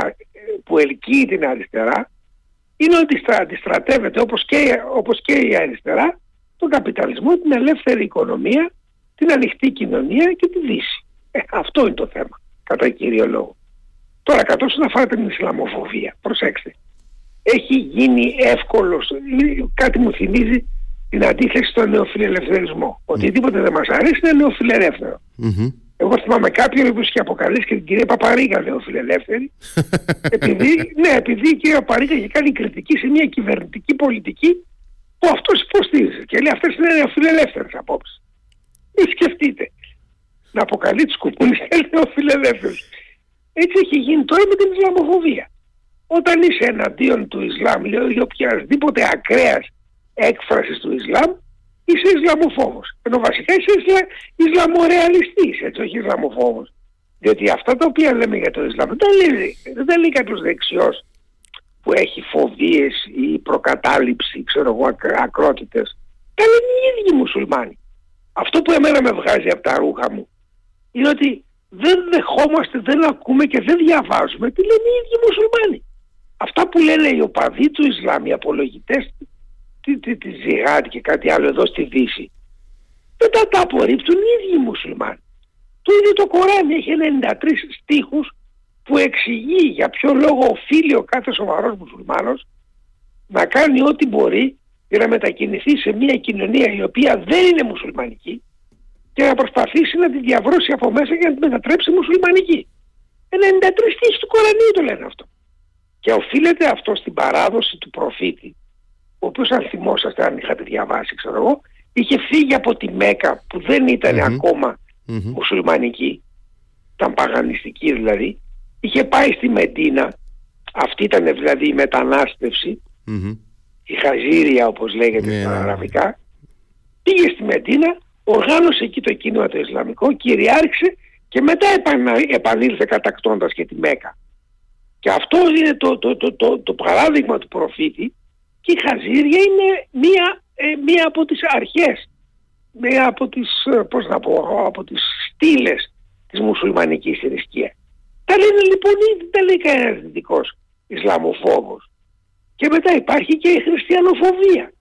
που ελκύει την αριστερά είναι ότι αντιστρατεύεται όπως και, όπως και η αριστερά τον καπιταλισμό, την ελεύθερη οικονομία, την ανοιχτή κοινωνία και τη Δύση. Ε, αυτό είναι το θέμα, κατά κύριο λόγο. Τώρα, κατ' όσο να φάτε την Ισλαμοφοβία, προσέξτε. Έχει γίνει εύκολος, κάτι μου θυμίζει την αντίθεση στον νεοφιλελευθερισμό. Mm. Οτιδήποτε δεν μας αρέσει είναι νεοφιλελεύθερο. Mm-hmm. Εγώ θυμάμαι κάποιον που είχε αποκαλέσει και την κυρία Παπαρίγα νεοφιλελεύθερη. επειδή, ναι, επειδή η κυρία Παπαρίγα είχε κάνει κριτική σε μια κυβερνητική πολιτική που αυτός υποστήριζε. Και λέει αυτές είναι νεοφιλελεύθερες απόψεις. Μην σκεφτείτε να αποκαλεί τους ο φιλελεύθερος. Έτσι έχει γίνει τώρα με την Ισλαμοφοβία. Όταν είσαι εναντίον του Ισλάμ, λέω ή οποιασδήποτε ακραίας έκφρασης του Ισλάμ, είσαι Ισλαμοφόβος. Ενώ βασικά είσαι Ισλα... Ισλαμορεαλιστής, έτσι, όχι Ισλαμοφόβος. Διότι αυτά τα οποία λέμε για το Ισλάμ δεν λέει, δεν λέει κάποιος δεξιός που έχει φοβίες ή προκατάληψη, ξέρω εγώ, ακρότητες. Τα λένε οι ίδιοι μουσουλμάνοι. Αυτό που εμένα με βγάζει από τα ρούχα μου είναι ότι δεν δεχόμαστε, δεν ακούμε και δεν διαβάζουμε τι λένε οι ίδιοι μουσουλμάνοι. Αυτά που λένε οι οπαδοί του Ισλάμ, οι απολογητές τη, τη, τη και κάτι άλλο εδώ στη Δύση, δεν τα, τα απορρίπτουν οι ίδιοι μουσουλμάνοι. Το ίδιο το Κοράνι έχει 93 στίχους που εξηγεί για ποιο λόγο οφείλει ο κάθε σοβαρός μουσουλμάνος να κάνει ό,τι μπορεί για να μετακινηθεί σε μια κοινωνία η οποία δεν είναι μουσουλμανική και να προσπαθήσει να τη διαβρώσει από μέσα για να τη μετατρέψει μουσουλμανική. 93 στίχοι του Κορανίου το λένε αυτό. Και οφείλεται αυτό στην παράδοση του προφήτη, ο οποίος αν θυμόσαστε, αν είχατε διαβάσει, ξέρω εγώ, είχε φύγει από τη Μέκα που δεν ηταν ακόμα μουσουλμανική, ήταν παγανιστική δηλαδή, είχε πάει στη Μεντίνα, αυτή ήταν δηλαδή η μεταναστευση η χαζήρια όπως λέγεται yeah. Ναι, στα ναι. αραβικά, πήγε στη Μεντίνα, οργάνωσε εκεί το κίνημα το Ισλαμικό, κυριάρχησε και μετά επανήλθε κατακτώντας και τη Μέκα. Και αυτό είναι το, το, το, το, το παράδειγμα του προφήτη και η χαζήρια είναι μία, ε, μία από τις αρχές, μία από τις, ε, πώς να πω, από τις στήλες της μουσουλμανικής θρησκείας. Τα λένε λοιπόν ήδη, τα λέει κανένας δυτικός Ισλαμοφόβος. Και μετά υπάρχει και η χριστιανοφοβία.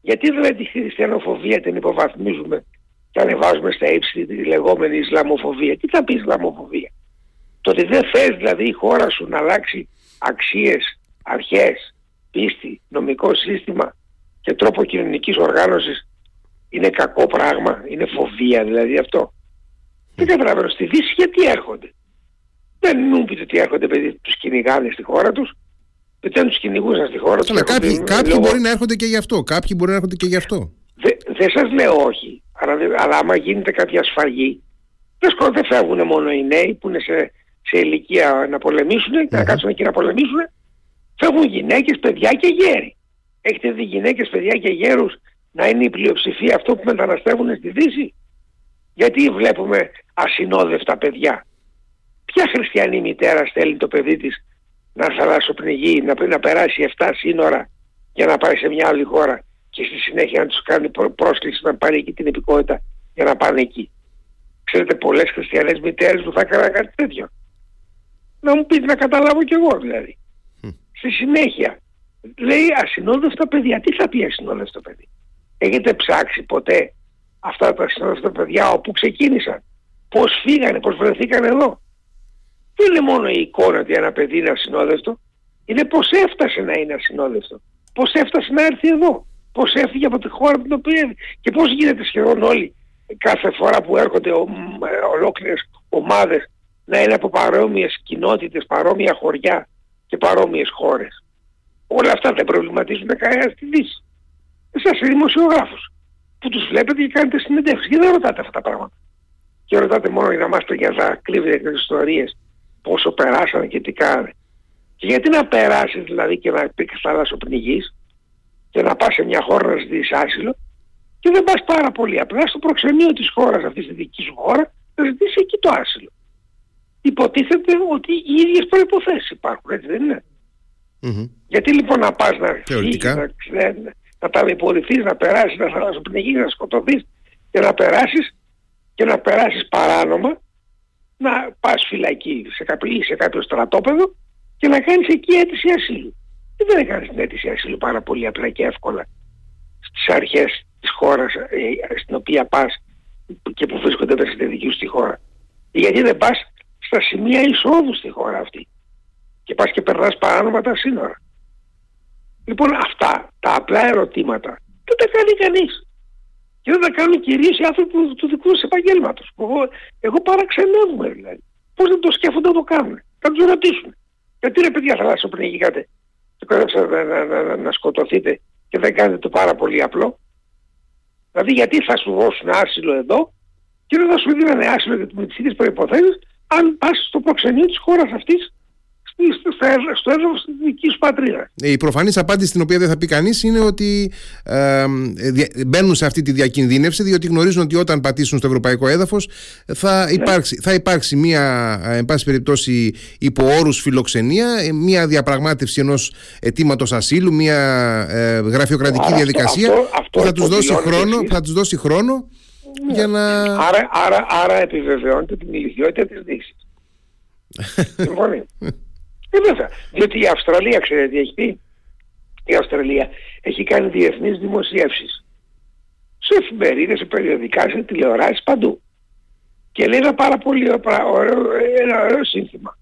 Γιατί δηλαδή τη χριστιανοφοβία την υποβαθμίζουμε και ανεβάζουμε στα ύψη τη λεγόμενη Ισλαμοφοβία. Τι θα πει Ισλαμοφοβία; Το ότι δεν θες δηλαδή η χώρα σου να αλλάξει αξίες, αρχές, πίστη, νομικό σύστημα και τρόπο κοινωνικής οργάνωσης είναι κακό πράγμα, είναι φοβία δηλαδή αυτό. Δεν καταλαβαίνω στη Δύση γιατί έρχονται; Δεν μου πείτε ότι έρχονται παιδί τους κυνηγάνε στη χώρα τους, δεν τους κυνηγούσαν στη χώρα τους.
κάποιοι, κάποιοι μπορεί να έρχονται και γι' αυτό, κάποιοι μπορεί να έρχονται και γι' αυτό.
Δεν δε σας λέω όχι, αλλά, αλλά άμα γίνεται κάποια σφαγή, δεν, δεν φεύγουν μόνο οι νέοι που είναι σε, σε ηλικία να πολεμήσουν, mm-hmm. να κάτσουν εκεί να πολεμήσουν, φεύγουν γυναίκες, παιδιά και γέροι. Έχετε δει γυναίκες, παιδιά και γέρους να είναι η πλειοψηφία αυτό που μεταναστεύουν στη Δύση; Γιατί βλέπουμε ασυνόδευτα παιδιά. Ποια χριστιανή μητέρα στέλνει το παιδί της να θαλασσοπνιγεί, να, να περάσει 7 σύνορα για να πάει σε μια άλλη χώρα; Και στη συνέχεια να τους κάνει πρόσκληση να πάρει εκεί την επικότητα για να πάνε εκεί. Ξέρετε πολλές χριστιανές μητέρες που θα έκαναν κάτι τέτοιο. Να μου πείτε να καταλάβω κι εγώ δηλαδή. Στη συνέχεια λέει ασυνόδευτα παιδιά. Τι θα πει ασυνόδευτο παιδί; Έχετε ψάξει ποτέ αυτά τα ασυνόδευτα παιδιά όπου ξεκίνησαν; Πώς φύγανε, πώς βρεθήκαν εδώ; Δεν είναι μόνο η εικόνα ότι ένα παιδί είναι ασυνόδευτο. Είναι πώς έφτασε να είναι ασυνόδευτο. Πώς έφτασε να έρθει εδώ. Πώς έφυγε από τη χώρα την οποία και πώς γίνεται σχεδόν όλοι κάθε φορά που έρχονται ο, ολόκληρες ομάδες να είναι από παρόμοιες κοινότητες, παρόμοια χωριά και παρόμοιες χώρες. Όλα αυτά δεν προβληματίζουν κανένας στη Δύση. Εσάς οι δημοσιογράφους που τους βλέπετε και κάνετε συνεντεύξεις και δεν ρωτάτε αυτά τα πράγματα. Και ρωτάτε μόνο για να μάθετε για δακλείδια και ιστορίες πόσο περάσανε και τι κάνανε. Και γιατί να περάσεις δηλαδή και να πει θαλασσοπνιγείς και να πας σε μια χώρα να ζητήσεις άσυλο και δεν πας πάρα πολύ απλά στο προξενείο της χώρας αυτής στη δικής σου χώρα να ζητήσεις εκεί το άσυλο. Υποτίθεται ότι οι ίδιες προϋποθέσεις υπάρχουν, έτσι δεν ειναι Γιατί λοιπόν να πας να φύγεις, να, να, να ταλαιπωρηθείς, να περάσεις, να θαλασσοπνιγείς, να σκοτωθείς και να περάσεις και να περάσεις παράνομα να πας φυλακή σε κάποιο, ή σε κάποιο στρατόπεδο και να κάνεις εκεί αίτηση ασύλου. Τι δεν έκανες την αίτηση ασύλου πάρα πολύ απλά και εύκολα στις αρχές της χώρας ε, στην οποία πας και που βρίσκονται μέσα στη δική σου τη χώρα. Γιατί δεν πας στα σημεία εισόδου στη χώρα αυτή και πας και περνάς παράνομα τα σύνορα. Λοιπόν αυτά τα απλά ερωτήματα δεν τα κάνει κανείς. Και δεν τα κάνουν κυρίως οι άνθρωποι του, του δικού τους επαγγέλματος. Εγώ, εγώ παραξενεύομαι δηλαδή. Πώς δεν το σκέφτονται να το κάνουν. Θα τους ρωτήσουν. Γιατί ρε παιδιά θα πνιγήκατε και κορέψατε να, να, να, να, σκοτωθείτε και δεν κάνετε το πάρα πολύ απλό. Δηλαδή γιατί θα σου δώσουν άσυλο εδώ και δεν θα σου δίνανε άσυλο για τις ίδιες προϋποθέσεις αν πας στο προξενείο της χώρας αυτής στο έδαφο της δικής σου πατρίδας.
Ε, η προφανής απάντηση την οποία δεν θα πει κανείς είναι ότι ε, μπαίνουν σε αυτή τη διακινδύνευση διότι γνωρίζουν ότι όταν πατήσουν στο ευρωπαϊκό έδαφος θα, ναι. υπάρξει, θα υπάρξει μία, εν πάση περιπτώσει, υπό όρους φιλοξενία, ε, μία διαπραγμάτευση ενός αιτήματος ασύλου, μία ε, γραφειοκρατική διαδικασία
αυτό, αυτό,
που θα τους δώσει, χρόνο, θα τους δώσει χρόνο για να...
Άρα, άρα, άρα επιβεβαιώνεται την ηλικιότητα της Δύσης. Συμφωνεί. Ε, βέβαια. Διότι η Αυστραλία, ξέρετε τι έχει πει; Η Αυστραλία έχει κάνει διεθνείς δημοσίευσεις. Σε εφημερίδες, σε περιοδικά, σε τηλεοράσεις, παντού. Και λέει ένα πάρα πολύ ωραίο, ένα ωραίο σύνθημα.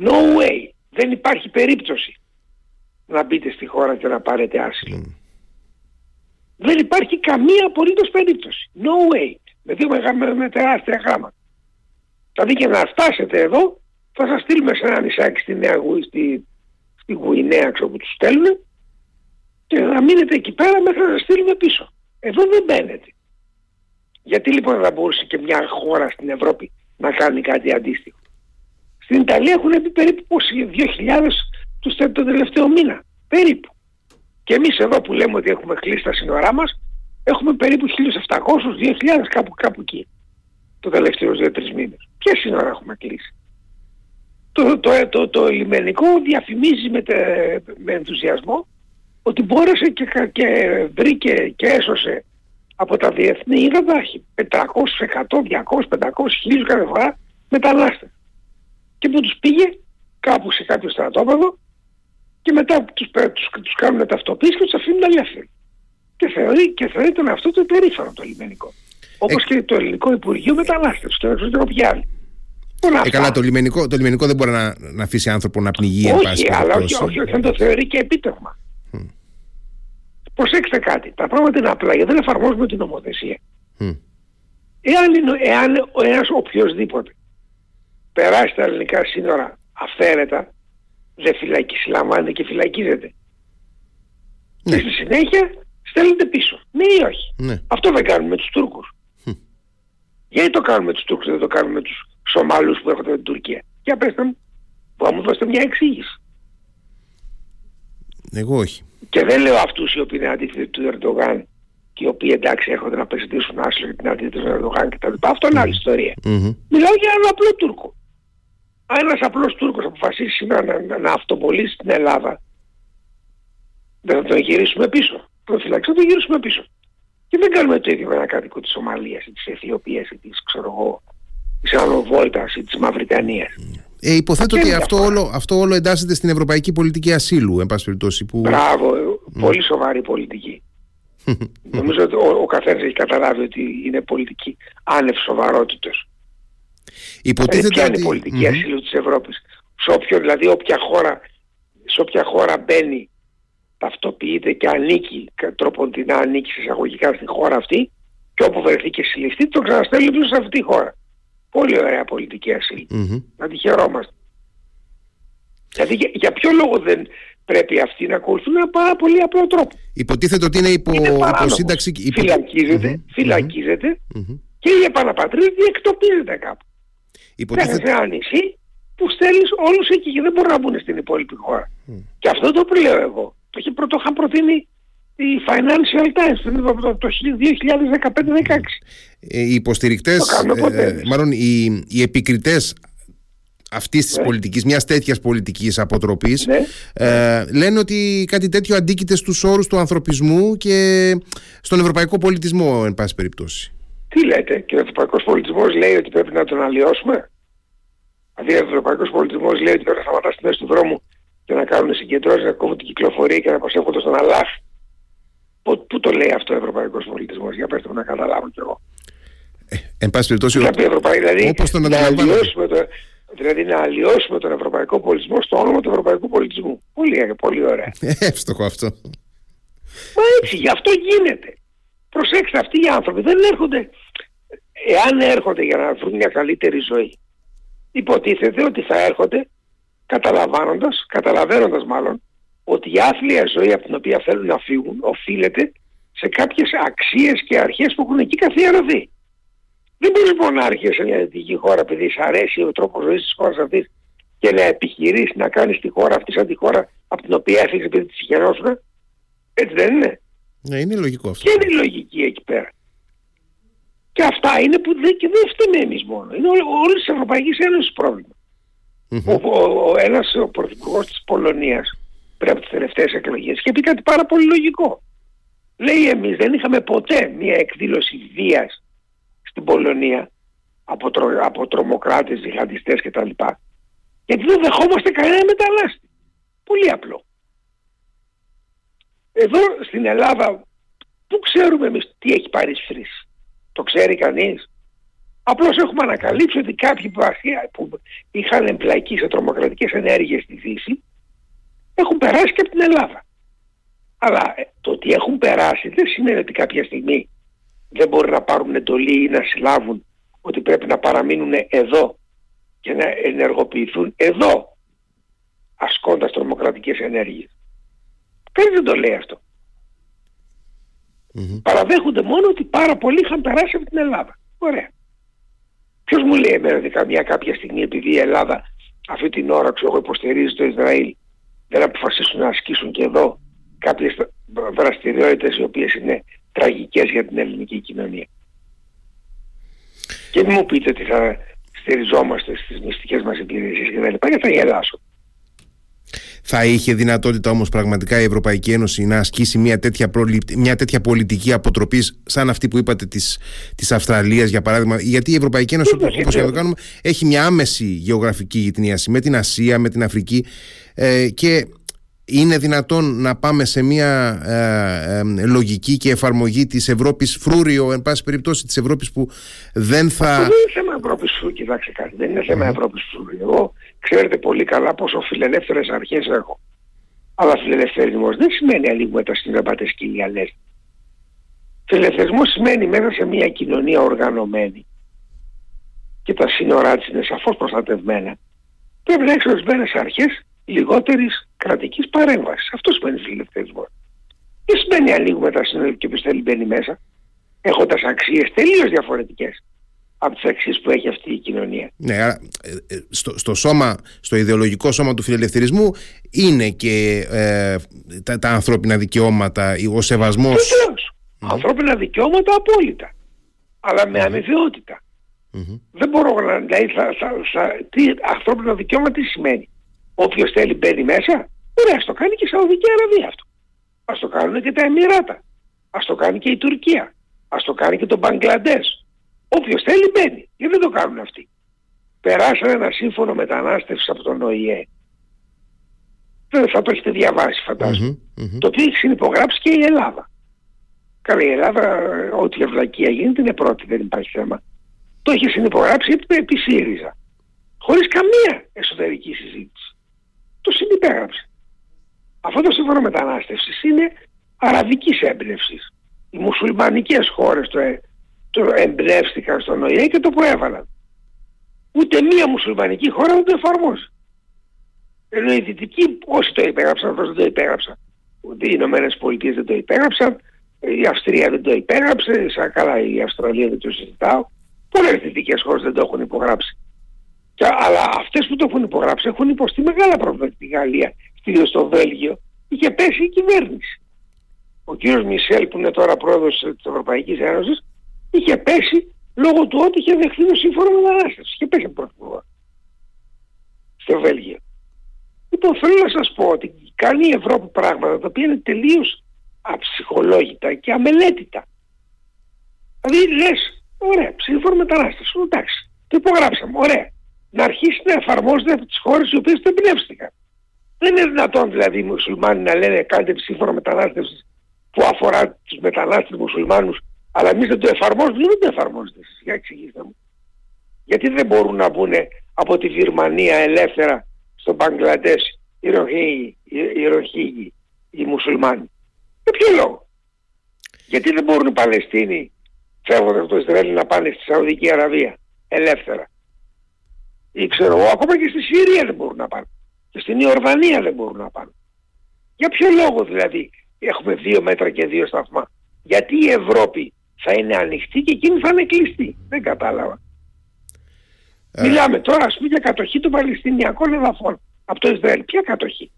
No way. Δεν υπάρχει περίπτωση να μπείτε στη χώρα και να πάρετε άσυλο. Mm. Δεν υπάρχει καμία απολύτως περίπτωση. No way. Με, δύο με, με τεράστια γράμματα. Δηλαδή για να φτάσετε εδώ θα σας στείλουμε σε ένα νησάκι στη Νέα Γουή, στη, στη Γουινέα ξέρω που τους στέλνουν και να μείνετε εκεί πέρα μέχρι να σας στείλουμε πίσω. Εδώ δεν μπαίνετε. Γιατί λοιπόν θα μπορούσε και μια χώρα στην Ευρώπη να κάνει κάτι αντίστοιχο; Στην Ιταλία έχουν πει περίπου 2.000 τους τον τελευταίο μήνα. Περίπου. Και εμείς εδώ που λέμε ότι έχουμε κλείσει τα σύνορά μας, έχουμε περίπου 1.700-2.000 κάπου, κάπου εκεί. Το τελευταίο 2-3 μήνες. Ποια σύνορα έχουμε κλείσει; Το, το, το, το, λιμενικό διαφημίζει με, με ενθουσιασμό ότι μπόρεσε και, και βρήκε και έσωσε από τα διεθνή ύδατα 500, 100, 200, 500, 1000 κάθε φορά μετανάστες. Και που τους πήγε κάπου σε κάποιο στρατόπεδο και μετά τους, τους, τους κάνουν ταυτοποίηση και τους αφήνουν ελεύθεροι. Και, θεωρεί, και θεωρεί τον αυτό το υπερήφανο το λιμενικό. Όπως ε... και το ελληνικό Υπουργείο Μετανάστευσης, το εξωτερικό πιάνει.
Ε, καλά, το λιμενικό, το λιμενικό δεν μπορεί να, να αφήσει άνθρωπο να πνιγεί.
Όχι, αλλά όχι, όχι, όχι, δεν το θεωρεί και επίτευγμα. Mm. Προσέξτε κάτι, τα πράγματα είναι απλά γιατί δεν εφαρμόζουμε την νομοθεσία. Mm. Εάν, είναι, εάν ο ένας οποιοδήποτε περάσει τα ελληνικά σύνορα αυθαίρετα, δεν φυλακή, συλλαμβάνεται και φυλακίζεται. Ναι. Και στη συνέχεια στέλνεται πίσω. Ναι ή όχι. Ναι. Αυτό δεν κάνουμε με τους Τούρκους. Hm. Γιατί το κάνουμε με τους Τούρκους, δεν το κάνουμε με τους Σομαλούς που έρχονται από την Τουρκία. Για πέστε μου, που μου δώσετε μια εξήγηση.
Εγώ όχι.
Και δεν λέω αυτούς οι οποίοι είναι αντίθετοι του Ερντογάν και οι οποίοι εντάξει έρχονται να περιστήσουν άσυλο για την αντίθεση του Ερντογάν κτλ. Αυτό είναι άλλη ιστορία. Mm-hmm. Μιλάω για έναν απλό Τούρκο. Αν ένας απλός Τούρκος αποφασίσει σήμερα να, να, να αυτοπολίσει την Ελλάδα, δεν θα τον γυρίσουμε πίσω. Προφυλάξει, θα τον γυρίσουμε πίσω. Και δεν κάνουμε το ίδιο με ένα κάτοικο της Σομαλίας ή της Αιθιοπίας ή της, ξέρω εγώ, της Ανοβόλτας ή της Μαυριτανίας.
Ε, υποθέτω ότι αυτό όλο, αυτό όλο εντάσσεται στην ευρωπαϊκή πολιτική ασύλου, εν πάση περιπτώσει. Που...
Μπράβο, mm. πολύ σοβαρή πολιτική. Νομίζω ότι ο, ο καθένας έχει καταλάβει ότι είναι πολιτική άνευ σοβαρότητος.
Υποτίθεται
ότι... είναι η πολιτική mm-hmm. ασύλου της Ευρώπης; Σε όποιο, δηλαδή όποια χώρα, σε όποια χώρα μπαίνει, ταυτοποιείται και ανήκει, τροποντινά ανήκει σε εισαγωγικά στη χώρα αυτή και όπου βρεθεί και συλληφθεί, το ξαναστέλνει πίσω σε αυτή τη χώρα. Πολύ ωραία πολιτική ασύλου. Mm-hmm. Να τη χαιρόμαστε. Δηλαδή για, για ποιο λόγο δεν πρέπει αυτοί να ακολουθούν ένα πάρα πολύ απλό τρόπο;
Υποτίθεται ότι είναι υπό, είναι υποσύνταξη.
Υπο... Φυλακίζεται, mm-hmm. φυλακίζεται mm-hmm. και η επαναπατρίδη εκτοπίζεται κάπου. Υποτίθεται... σε ένα νησί που στέλνεις όλους εκεί και δεν μπορούν να μπουν στην υπόλοιπη χώρα. Mm. Και αυτό το που λέω εγώ. Το, έχει πρωτο, είχαν προτείνει η Financial Times το 2015-16.
Ε, οι υποστηρικτές, ε, μάλλον οι, οι επικριτές αυτής της ναι. πολιτικής, μιας τέτοιας πολιτικής αποτροπής ναι. ε, λένε ότι κάτι τέτοιο αντίκειται στους όρους του ανθρωπισμού και στον ευρωπαϊκό πολιτισμό εν πάση περιπτώσει.
Τι λέτε, και ο ευρωπαϊκός πολιτισμός λέει ότι πρέπει να τον αλλοιώσουμε; Δηλαδή ο ευρωπαϊκός πολιτισμός λέει ότι πρέπει να σταματάς στη μέση του δρόμου και να κάνουν συγκεντρώσεις, να κόβουν την κυκλοφορία και να προσέχονται στον Αλλάχ. Πού το λέει αυτό ο ευρωπαϊκός πολιτισμός, για πέστε μου να καταλάβω κι εγώ.
Ε, εν πάση περιπτώσει,
δηλαδή, όπως τον να αλλοιώσουμε το, δηλαδή να αλλοιώσουμε τον ευρωπαϊκό πολιτισμό στο όνομα του ευρωπαϊκού πολιτισμού. Πολύ, πολύ ωραία.
Εύστοχο αυτό.
Μα έτσι, γι' αυτό γίνεται. Προσέξτε, αυτοί οι άνθρωποι δεν έρχονται, εάν έρχονται για να βρουν μια καλύτερη ζωή, υποτίθεται ότι θα έρχονται καταλαμβάνοντας, καταλαβαίνοντας μάλλον, ότι η άθλια ζωή από την οποία θέλουν να φύγουν οφείλεται σε κάποιες αξίες και αρχές που έχουν εκεί καθιερωθεί. Δεν μπορείς λοιπόν να άρχισε σε μια δυτική χώρα επειδή σου αρέσει ο τρόπος ζωής της χώρας αυτής και να επιχειρήσεις να κάνεις τη χώρα αυτή σαν τη χώρα από την οποία έφυγες επειδή της συγχαιρόσουν. Έτσι δεν είναι;
Ναι, είναι λογικό αυτό.
Και είναι η λογική εκεί πέρα. Και αυτά είναι που δεν, και δεν φταίμε εμείς μόνο. Είναι όλη της Ευρωπαϊκής Ένωσης πρόβλημα. Mm-hmm. Ο, ο, ο, ένας ο πρωθυπουργός της Πολωνίας πριν από τις τελευταίες εκλογές και πει κάτι πάρα πολύ λογικό. Λέει εμείς δεν είχαμε ποτέ μια εκδήλωση βίας στην Πολωνία από, τρο, από τρομοκράτες, διχαντιστές κτλ. Γιατί δεν δεχόμαστε κανένα μετανάστη. Πολύ απλό. Εδώ στην Ελλάδα, πού ξέρουμε εμείς τι έχει πάρει σφρίς. Το ξέρει κανείς; Απλώς έχουμε ανακαλύψει ότι κάποιοι που είχαν εμπλακεί σε τρομοκρατικές ενέργειες στη Δύση έχουν περάσει και από την Ελλάδα. Αλλά ε, το ότι έχουν περάσει δεν σημαίνει ότι κάποια στιγμή δεν μπορεί να πάρουν εντολή ή να συλλάβουν ότι πρέπει να παραμείνουν εδώ και να ενεργοποιηθούν εδώ ασκώντας τρομοκρατικές ενέργειες. Κανείς δεν το λέει Παραδέχονται μόνο ότι πάρα πολλοί είχαν περάσει από την Ελλάδα. Ωραία. Ποιος μου λέει εμένα ότι καμιά κάποια στιγμή επειδή η Ελλάδα αυτή την ώρα ξέρω εγώ υποστηρίζει το Ισραήλ δεν αποφασίσουν να ασκήσουν και εδώ κάποιες δραστηριότητες οι οποίες είναι τραγικές για την ελληνική κοινωνία. Και μην μου πείτε ότι θα στηριζόμαστε στις μυστικές μας υπηρεσίες και τα λοιπά και θα γελάσω.
Θα είχε δυνατότητα όμως πραγματικά η Ευρωπαϊκή Ένωση να ασκήσει μια τέτοια, μια τέτοια πολιτική αποτροπής σαν αυτή που είπατε της, της Αυστραλίας για παράδειγμα. Γιατί η Ευρωπαϊκή Ένωση όπως και το κάνουμε έχει μια άμεση γεωγραφική γειτνίαση με την Ασία, με την Αφρική ε, και είναι δυνατόν να πάμε σε μια ε, ε, λογική και εφαρμογή της Ευρώπης φρούριο, εν πάση περιπτώσει της Ευρώπης που δεν θα...
Αυτό δεν είναι θέμα Ευρώπης φρούριο, κοιτάξτε κάτι, δεν είναι θέμα Ευρώπης φρούριο. Εγώ ξέρετε πολύ καλά πόσο φιλελεύθερες αρχές έχω. Αλλά φιλελευθερισμός δεν σημαίνει αλλήγουμε τα συνδεμπάτε σκυλιά λες. Φιλελευθερισμός σημαίνει μέσα σε μια κοινωνία οργανωμένη και τα σύνορά της είναι σαφώς προστατευμένα. Πρέπει να έχεις ορισμένες αρχές λιγότερης κρατικής παρέμβασης. Αυτό σημαίνει φιλελευθερισμό. Τι σημαίνει ανοίγουμε τα σύνορα και ποιος θέλει μπαίνει μέσα, έχοντας αξίες τελείως διαφορετικές από τις αξίες που έχει αυτή η κοινωνία.
Ναι, άρα ε, ε, στο, στο, σώμα, στο ιδεολογικό σώμα του φιλελευθερισμού είναι και ε, τα, τα, ανθρώπινα δικαιώματα, ο σεβασμός...
Ανθρώπινα δικαιώματα απόλυτα. Αλλά με αμοιβαιότητα. Δεν μπορώ να... Δηλαδή, θα, θα, θα, τι, ανθρώπινα δικαιώματα τι σημαίνει; Όποιος θέλει μπαίνει μέσα. Ωραία, ας το κάνει και η Σαουδική Αραβία αυτό. Ας το κάνουν και τα Εμμυράτα. Ας το κάνει και η Τουρκία. Ας το κάνει και το Μπαγκλαντές. Όποιος θέλει μπαίνει. Γιατί δεν το κάνουν αυτοί. Περάσανε ένα σύμφωνο μετανάστευσης από τον ΟΗΕ. Δεν θα το έχετε διαβάσει Το οποίο έχει συνυπογράψει και η Ελλάδα. Καλά η Ελλάδα ό,τι ευλακία γίνεται είναι πρώτη, δεν υπάρχει θέμα. Το έχει συνυπογράψει επί ΣΥΡΙΖΑ. Χωρίς καμία εσωτερική συζήτηση το συνυπέγραψε. Αυτό το σύμφωνο μετανάστευσης είναι αραβικής έμπνευσης. Οι μουσουλμανικές χώρες το, ε, το εμπνεύστηκαν στον ΟΗΕ και το προέβαλαν. Ούτε μία μουσουλμανική χώρα δεν το εφαρμόζει. Ενώ οι δυτικοί όσοι το υπέγραψαν, αυτός δεν το υπέγραψαν. Ούτε οι Ηνωμένες Πολιτείες δεν το υπέγραψαν, η Αυστρία δεν το υπέγραψε, σαν καλά η Αυστραλία δεν το συζητάω. Πολλές δυτικές χώρες δεν το έχουν υπογράψει. Και, αλλά αυτές που το έχουν υπογράψει έχουν υποστεί μεγάλα προβλήματα στη Γαλλία, κυρίως στο Βέλγιο. Είχε πέσει η κυβέρνηση. Ο κύριος Μισελ που είναι τώρα πρόεδρος της Ευρωπαϊκής Ένωσης είχε πέσει λόγω του ότι είχε δεχθεί το σύμφωνο μετανάστευσης. Είχε πέσει πρωθυπουργό στο Βέλγιο. Λοιπόν θέλω να σας πω ότι κάνει η Ευρώπη πράγματα τα οποία είναι τελείως αψυχολόγητα και αμελέτητα. Δηλαδή λες, ωραία, σύμφωνο μετανάστευσης, εντάξει, το υπογράψαμε, ωραία να αρχίσει να εφαρμόζεται από τις χώρες οι οποίες δεν πνεύστηκαν. Δεν είναι δυνατόν δηλαδή οι μουσουλμάνοι να λένε κάντε σύμφωνα μετανάστευση που αφορά τους μετανάστες μουσουλμάνους αλλά εμείς δεν το εφαρμόζουμε, δεν το εφαρμόζετε εσείς, για εξηγήστε μου. Γιατί δεν μπορούν να μπουν από τη Βυρμανία ελεύθερα στο Μπαγκλαντές οι Ροχίγοι, οι, Ροχίγοι, οι μουσουλμάνοι; Για ποιο λόγο; Γιατί δεν μπορούν οι Παλαιστίνοι φεύγοντας από το Ισραήλ να πάνε στη Σαουδική Αραβία ελεύθερα; Ή ξέρω εγώ, ακόμα και στη Συρία δεν μπορούν να πάνε. Και στην Ιορδανία δεν μπορούν να πάνε. Για ποιο λόγο δηλαδή έχουμε δύο μέτρα και δύο σταθμά; Γιατί η Ευρώπη θα είναι ανοιχτή και εκείνη θα είναι κλειστή; Δεν κατάλαβα. Ε... Μιλάμε τώρα ας πούμε για κατοχή των Παλαιστινιακών εδαφών από το Ισραήλ. Ποια κατοχή;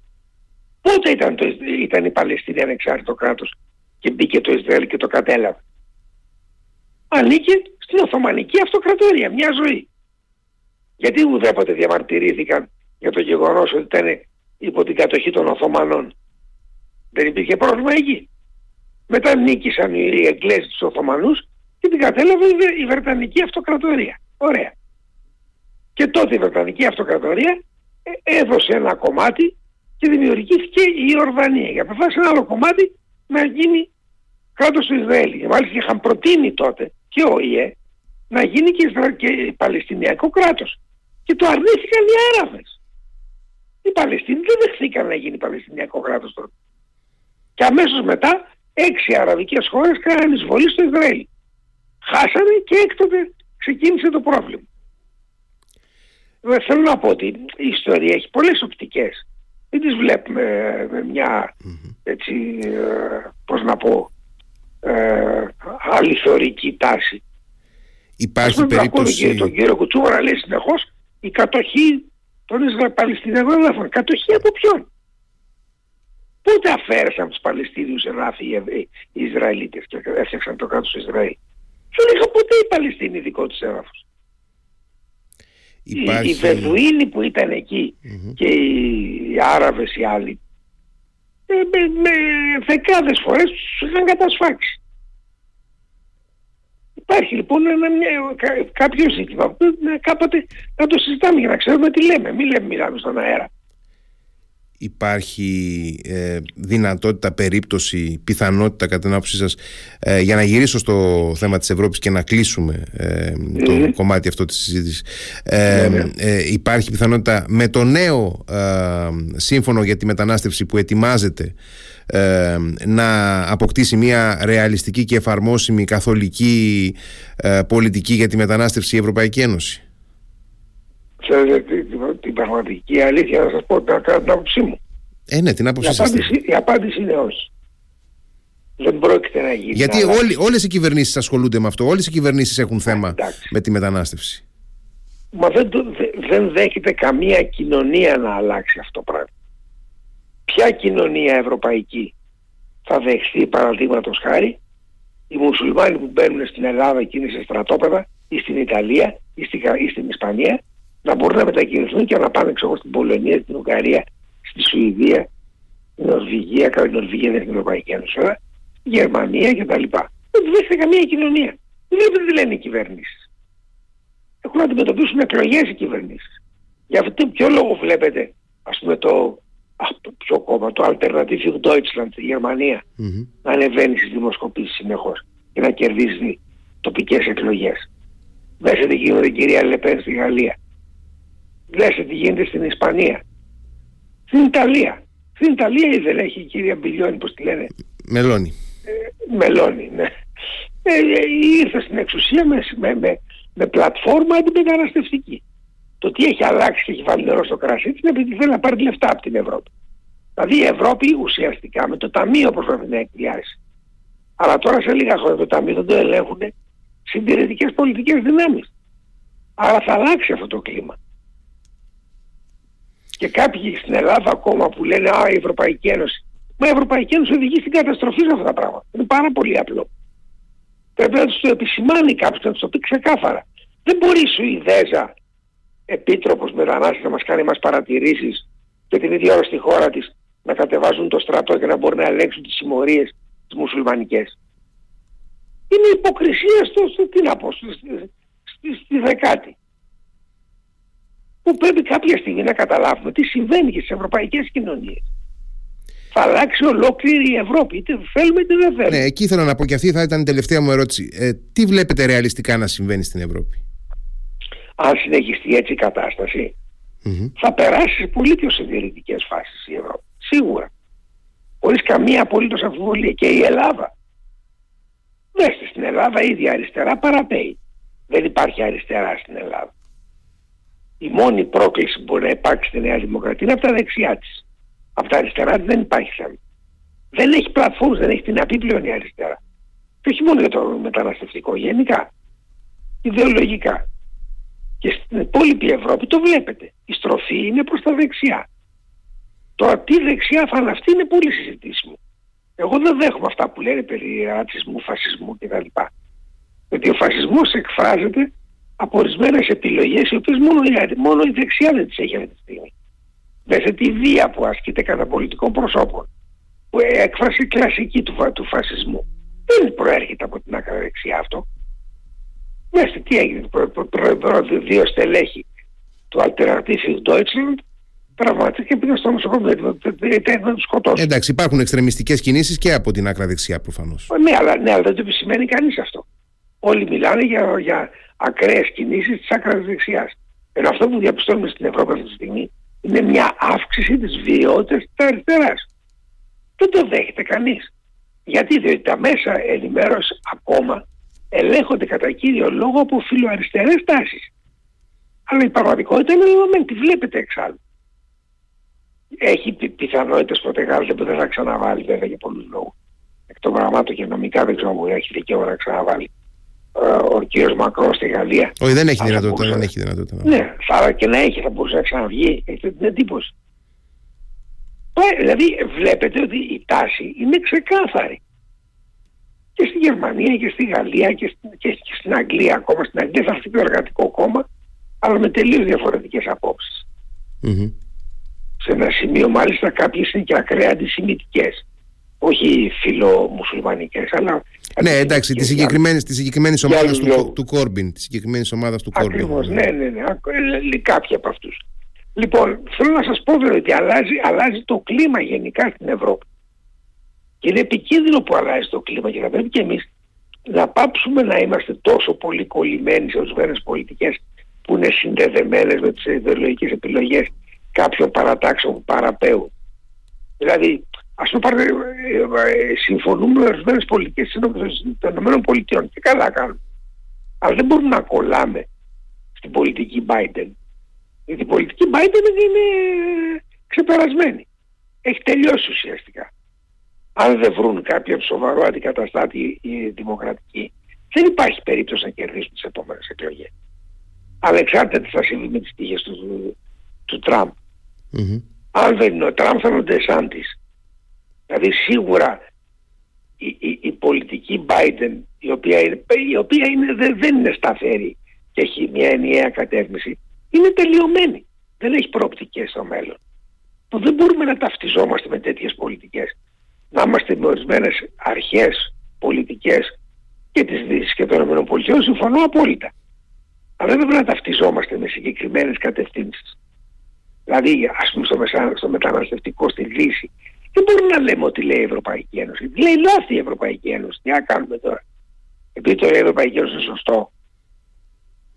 Πότε ήταν, το, ήταν η Παλαιστίνη ανεξάρτητο κράτος και μπήκε το Ισραήλ και το κατέλαβε; Ανήκε στην Οθωμανική Αυτοκρατορία, μια ζωή. Γιατί ουδέποτε διαμαρτυρήθηκαν για το γεγονός ότι ήταν υπό την κατοχή των Οθωμανών. Δεν υπήρχε πρόβλημα εκεί. Μετά νίκησαν οι Εγγλέζοι τους Οθωμανούς και την κατέλαβε η Βρετανική Αυτοκρατορία. Ωραία. Και τότε η Βρετανική Αυτοκρατορία ε, έδωσε ένα κομμάτι και δημιουργήθηκε η Ορδανία. Και αποφάσισε ένα άλλο κομμάτι να γίνει κράτος του Ισραήλ. Και μάλιστα είχαν προτείνει τότε και ο ΙΕ να γίνει και, Ισρα... και Παλαιστινιακό κράτος. Και το αρνήθηκαν οι Άραβες. Οι Παλαιστίνοι δεν δεχθήκαν να γίνει Παλαιστινιακό κράτος τότε. Και αμέσως μετά έξι αραβικές χώρες κάνανε εισβολή στο Ισραήλ. Χάσανε και έκτοτε ξεκίνησε το πρόβλημα. Θέλω να πω ότι η ιστορία έχει πολλές οπτικές. Δεν τις βλέπουμε με μια έτσι, ε, πώς να πω, ε, αληθωρική τάση.
Υπάρχει περίπτωση...
Τον, τον κύριο Κουτσούβα να λέει συνεχώς η κατοχή των Παλαιστινιακών εδάφων. Κατοχή από ποιον; Πότε αφαίρεσαν τους Παλαιστίνιους εδάφη οι Ισραηλίτες και έφτιαξαν το κράτος του Ισραήλ; Δεν είχαν ποτέ οι Παλαιστίνοι δικό τους έδαφος. Υπάρχει... Οι, οι Βεδουίνοι που ήταν και οι Άραβες οι άλλοι ε, με, με δεκάδες φορές τους είχαν κατασφάξει. Υπάρχει λοιπόν ένα, κάποιο ζήτημα που κάποτε να το συζητάμε για να ξέρουμε τι λέμε. Μην λέμε μιλάμε στον αέρα
υπάρχει ε, δυνατότητα, περίπτωση, πιθανότητα κατά την άποψή σας ε, για να γυρίσω στο θέμα της Ευρώπης και να κλείσουμε ε, το κομμάτι αυτό της συζήτησης. Υπάρχει πιθανότητα με το νέο σύμφωνο για τη μετανάστευση που ετοιμάζεται να αποκτήσει μια ρεαλιστική και εφαρμόσιμη καθολική πολιτική για τη μετανάστευση η Ευρωπαϊκή Ένωση.
Ξέρετε την πραγματική αλήθεια να σας πω την άποψή μου.
Ε, ναι, την άποψή
σας. Η απάντηση είναι όχι. Δεν πρόκειται να γίνει.
Γιατί να όλοι, όλες οι κυβερνήσεις ασχολούνται με αυτό. Όλες οι κυβερνήσεις έχουν θέμα με τη μετανάστευση.
Μα δεν, δεν δέχεται καμία κοινωνία να αλλάξει αυτό το πράγμα. Ποια κοινωνία ευρωπαϊκή θα δεχθεί παραδείγματος χάρη οι μουσουλμάνοι που μπαίνουν στην Ελλάδα και είναι σε στρατόπεδα ή στην Ιταλία ή στην Ισπανία να μπορούν να μετακινηθούν και να πάνε ξέρω, στην Πολωνία, στην Ουγγαρία, στη Σουηδία, στην Νορβηγία, κατά την Νορβηγία δεν στην Ευρωπαϊκή Ένωση, Γερμανία κτλ. Δεν βρίσκεται καμία κοινωνία. Δεν βλέπετε τι λένε οι κυβερνήσεις. Έχουν να αντιμετωπίσουν εκλογές οι κυβερνήσεις. Για αυτό ποιο λόγο βλέπετε, ας πούμε, το, ας, το πιο κόμμα, το Alternative Deutschland στη Γερμανία, mm-hmm. να ανεβαίνει στις δημοσκοπήσεις συνεχώς και να κερδίζει τοπικές εκλογές. Μέσα τι γίνεται η κυρία Λεπέν στη Γαλλία. Δέστε τι γίνεται στην Ισπανία. Στην Ιταλία. Στην Ιταλία ή δεν έχει η κυρία Μπιλιόνι, πώς τη λένε;
Μελώνη.
Ε, Μελώνη, ναι. Ε, ε, ήρθε στην εξουσία με, με, με, με πλατφόρμα αντιμεταναστευτική. Το τι έχει αλλάξει και έχει βάλει νερό στο κρασί της είναι επειδή θέλει να πάρει λεφτά από την Ευρώπη. Δηλαδή η Ευρώπη ουσιαστικά με το Ταμείο προσπαθεί να εκπλιάσει. Αλλά τώρα σε λίγα χρόνια το Ταμείο δεν το ελέγχουν συντηρητικές πολιτικές δυνάμεις. Άρα θα αλλάξει αυτό το κλίμα. Και κάποιοι στην Ελλάδα ακόμα που λένε Α, η Ευρωπαϊκή Ένωση. Μα η Ευρωπαϊκή Ένωση οδηγεί στην καταστροφή σε αυτά τα πράγματα. Είναι πάρα πολύ απλό. Πρέπει να τους το επισημάνει κάποιος, να τους το πει ξεκάθαρα. Δεν μπορεί η Σουηδέζα, επίτροπος μετανάστη, να μας κάνει μας παρατηρήσεις και την ίδια ώρα στη χώρα της να κατεβάζουν το στρατό και να μπορούν να ελέγξουν τις συμμορίες τις μουσουλμανικές. Είναι υποκρισία στο, στο τι να πω, στη, στη, στη δεκάτη που πρέπει κάποια στιγμή να καταλάβουμε τι συμβαίνει και στις ευρωπαϊκές κοινωνίες. Θα αλλάξει ολόκληρη η Ευρώπη, είτε θέλουμε είτε δεν θέλουμε.
Ναι, εκεί ήθελα να πω και αυτή θα ήταν η τελευταία μου ερώτηση. Ε, τι βλέπετε ρεαλιστικά να συμβαίνει στην Ευρώπη;
Αν συνεχιστεί έτσι η κατασταση θα περάσει σε πολύ πιο συντηρητικές φάσεις η Ευρώπη. Σίγουρα. Χωρίς καμία απολύτως αμφιβολία. Και η Ελλάδα. Δέστε στην Ελλάδα ήδη αριστερά παραπέει. Δεν υπάρχει αριστερά στην Ελλάδα η μόνη πρόκληση που μπορεί να υπάρξει στη Νέα Δημοκρατία είναι από τα δεξιά της. Από τα αριστερά της δεν υπάρχει θέμα. Δεν έχει πλατφόρμες, δεν έχει την απίπλεον η αριστερά. Και όχι μόνο για το μεταναστευτικό, γενικά. Ιδεολογικά. Και στην υπόλοιπη Ευρώπη το βλέπετε. Η στροφή είναι προς τα δεξιά. Τώρα τι δεξιά θα είναι αυτή είναι πολύ συζητήσιμο. Εγώ δεν δέχομαι αυτά που λένε περί ρατσισμού, φασισμού κτλ. Γιατί ο φασισμός εκφράζεται από ορισμένες επιλογές, οι οποίες μόνο, μόνο η δεξιά δεν τις έχει αυτή τη στιγμή. Μέσα τη βία που ασκείται κατά πολιτικών προσώπων, που έκφραση κλασική του, του φασισμού, δεν προέρχεται από την άκρα δεξιά αυτό. Μέσα τι έγινε, δύο στελέχη του Alternative Deutschland τραυματίστηκε και πήγαν στο νοσοκομείο. Ήταν να τους σκοτώσουν.
Εντάξει, υπάρχουν εξτρεμιστικές κινήσεις και από την άκρα δεξιά προφανώ.
Ναι, αλλά, ναι, αλλά δεν το επισημαίνει κανείς αυτό. Όλοι μιλάνε για, για ακραίες κινήσεις της άκρας δεξιάς. Ενώ αυτό που διαπιστώνουμε στην Ευρώπη αυτή τη στιγμή είναι μια αύξηση της βιαιότητας της αριστεράς. Δεν το δέχεται κανείς. Γιατί; Διότι τα μέσα ενημέρωσης ακόμα ελέγχονται κατά κύριο λόγο από φιλοαριστερές τάσεις. Αλλά η πραγματικότητα είναι δεδομένη, τη βλέπετε εξάλλου. Έχει πι- πιθανότητες ποτέ που δεν θα ξαναβάλει βέβαια για πολλούς λόγους. Εκ των πραγμάτων και νομικά δεν ξέρω αν έχει δικαίωμα να ξαναβάλει ε, ο κύριος Μακρός στη Γαλλία.
Όχι, δεν έχει
Αν θα
δυνατότητα.
μπορούσε.
Δεν έχει δυνατότητα.
Ναι, θα και να έχει, θα μπορούσε να ξαναβγεί. Έχετε την εντύπωση. Ε, Δηλαδή βλέπετε ότι η τάση είναι ξεκάθαρη. Και στη Γερμανία και στη Γαλλία και στην, και και στην Αγγλία ακόμα. Στην Αγγλία θα έρθει το εργατικό κόμμα, αλλά με τελείως διαφορετικές απόψεις.
Μμμ.
Σε ένα σημείο μάλιστα κάποιες είναι και ακραία αντισημιτικές. Όχι φιλομουσουλμανικές, αλλά...
Ναι, εντάξει, τη
αντισημιτικές.
συγκεκριμένη της συγκεκριμένης
για
ομάδας
άλλους
του,
λόγους.
του Κόρμπιν. Τη συγκεκριμένη ομάδας του Κόρμπιν.
Ακριβώς, ναι, ναι, ναι. Ακ- ε, ε, Κάποιοι από αυτούς. Λοιπόν, θέλω να σας πω βέβαια ότι αλλάζει, αλλάζει το κλίμα γενικά στην Ευρώπη. Και είναι επικίνδυνο που αλλάζει το κλίμα και θα πρέπει και εμείς να πάψουμε να είμαστε τόσο πολύ κολλημένοι σε ορισμένες πολιτικές που είναι συνδεδεμένες με τις ιδεολογικές επιλογές κάποιων παρατάξεων που παραπέουν. Δηλαδή, ας πούμε, πάρτε, ε, ε, συμφωνούμε με ορισμένες πολιτικές των ΗΠΑ και καλά κάνουμε. Αλλά δεν μπορούμε να κολλάμε στην πολιτική Biden. Γιατί η πολιτική Biden είναι ξεπερασμένη. Έχει τελειώσει ουσιαστικά. Αν δεν βρουν κάποιον σοβαρό αντικαταστάτη οι δημοκρατικοί, δεν υπάρχει περίπτωση να κερδίσουν τις επόμενες εκλογές. Ανεξάρτητα τι θα συμβεί με τις τύχες του, του Τραμπ.
Μμμ.
Αν δεν είναι ο Τραμπ θα είναι ο Ντεσάντης. Δηλαδή σίγουρα η, η, η πολιτική Biden η οποία, είναι, η οποία είναι, δεν, δεν είναι σταθερή και έχει μια ενιαία κατεύθυνση είναι τελειωμένη. Δεν έχει προοπτικές στο μέλλον. Που δεν μπορούμε να ταυτιζόμαστε με τέτοιες πολιτικές. Να είμαστε με ορισμένες αρχές πολιτικές και της Δύσης και των ΗΠΑ συμφωνώ απόλυτα. Αλλά δεν πρέπει να ταυτιζόμαστε με συγκεκριμένες κατευθύνσεις. Δηλαδή, ας πούμε, στο, μεσα... στο μεταναστευτικό στη Δύση, δεν μπορούμε να λέμε ότι λέει η Ευρωπαϊκή Ένωση. Λέει λάθη η Ευρωπαϊκή Ένωση. Τι να κάνουμε τώρα. Επειδή το λέει η Ευρωπαϊκή Ένωση είναι σωστό.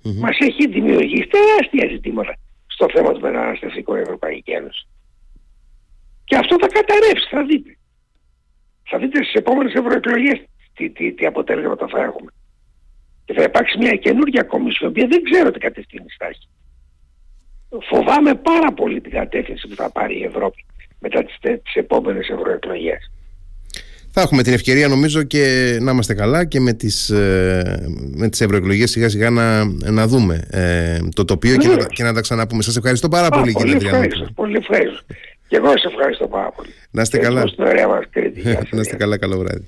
Μμμ.
Μας έχει δημιουργήσει τεράστια ζητήματα στο θέμα του μεταναστευτικού η Ευρωπαϊκή Ένωση. Και αυτό θα καταρρεύσει, θα δείτε. Θα δείτε στις επόμενες ευρωεκλογές τι, τι, τι αποτέλεσματα θα έχουμε. Και θα υπάρξει μια καινούργια κομισιόν, η οποία δεν ξέρω τι κατευθύνση θα έχει. Φοβάμαι πάρα πολύ την κατεύθυνση που θα πάρει η Ευρώπη μετά τις, τε- τις επόμενες ευρωεκλογές.
Θα έχουμε την ευκαιρία νομίζω και να είμαστε καλά και με τις, ε, με τις ευρωεκλογές σιγά σιγά να, να δούμε ε, το τοπίο και να, τα-
Βεβαίως.
και να τα ξαναπούμε. Σας ευχαριστώ πάρα
Α,
πολύ
πολύ
κύριε Τριανόπουλο.
ευχαριστώ, πολύ ευχαριστώ. Και εγώ σε ευχαριστώ πάρα πολύ.
Να είστε
Και
καλά.
στην ωραία μας Κρήτη. Γεια σας,
να είστε
γεια.
καλά, καλό βράδυ.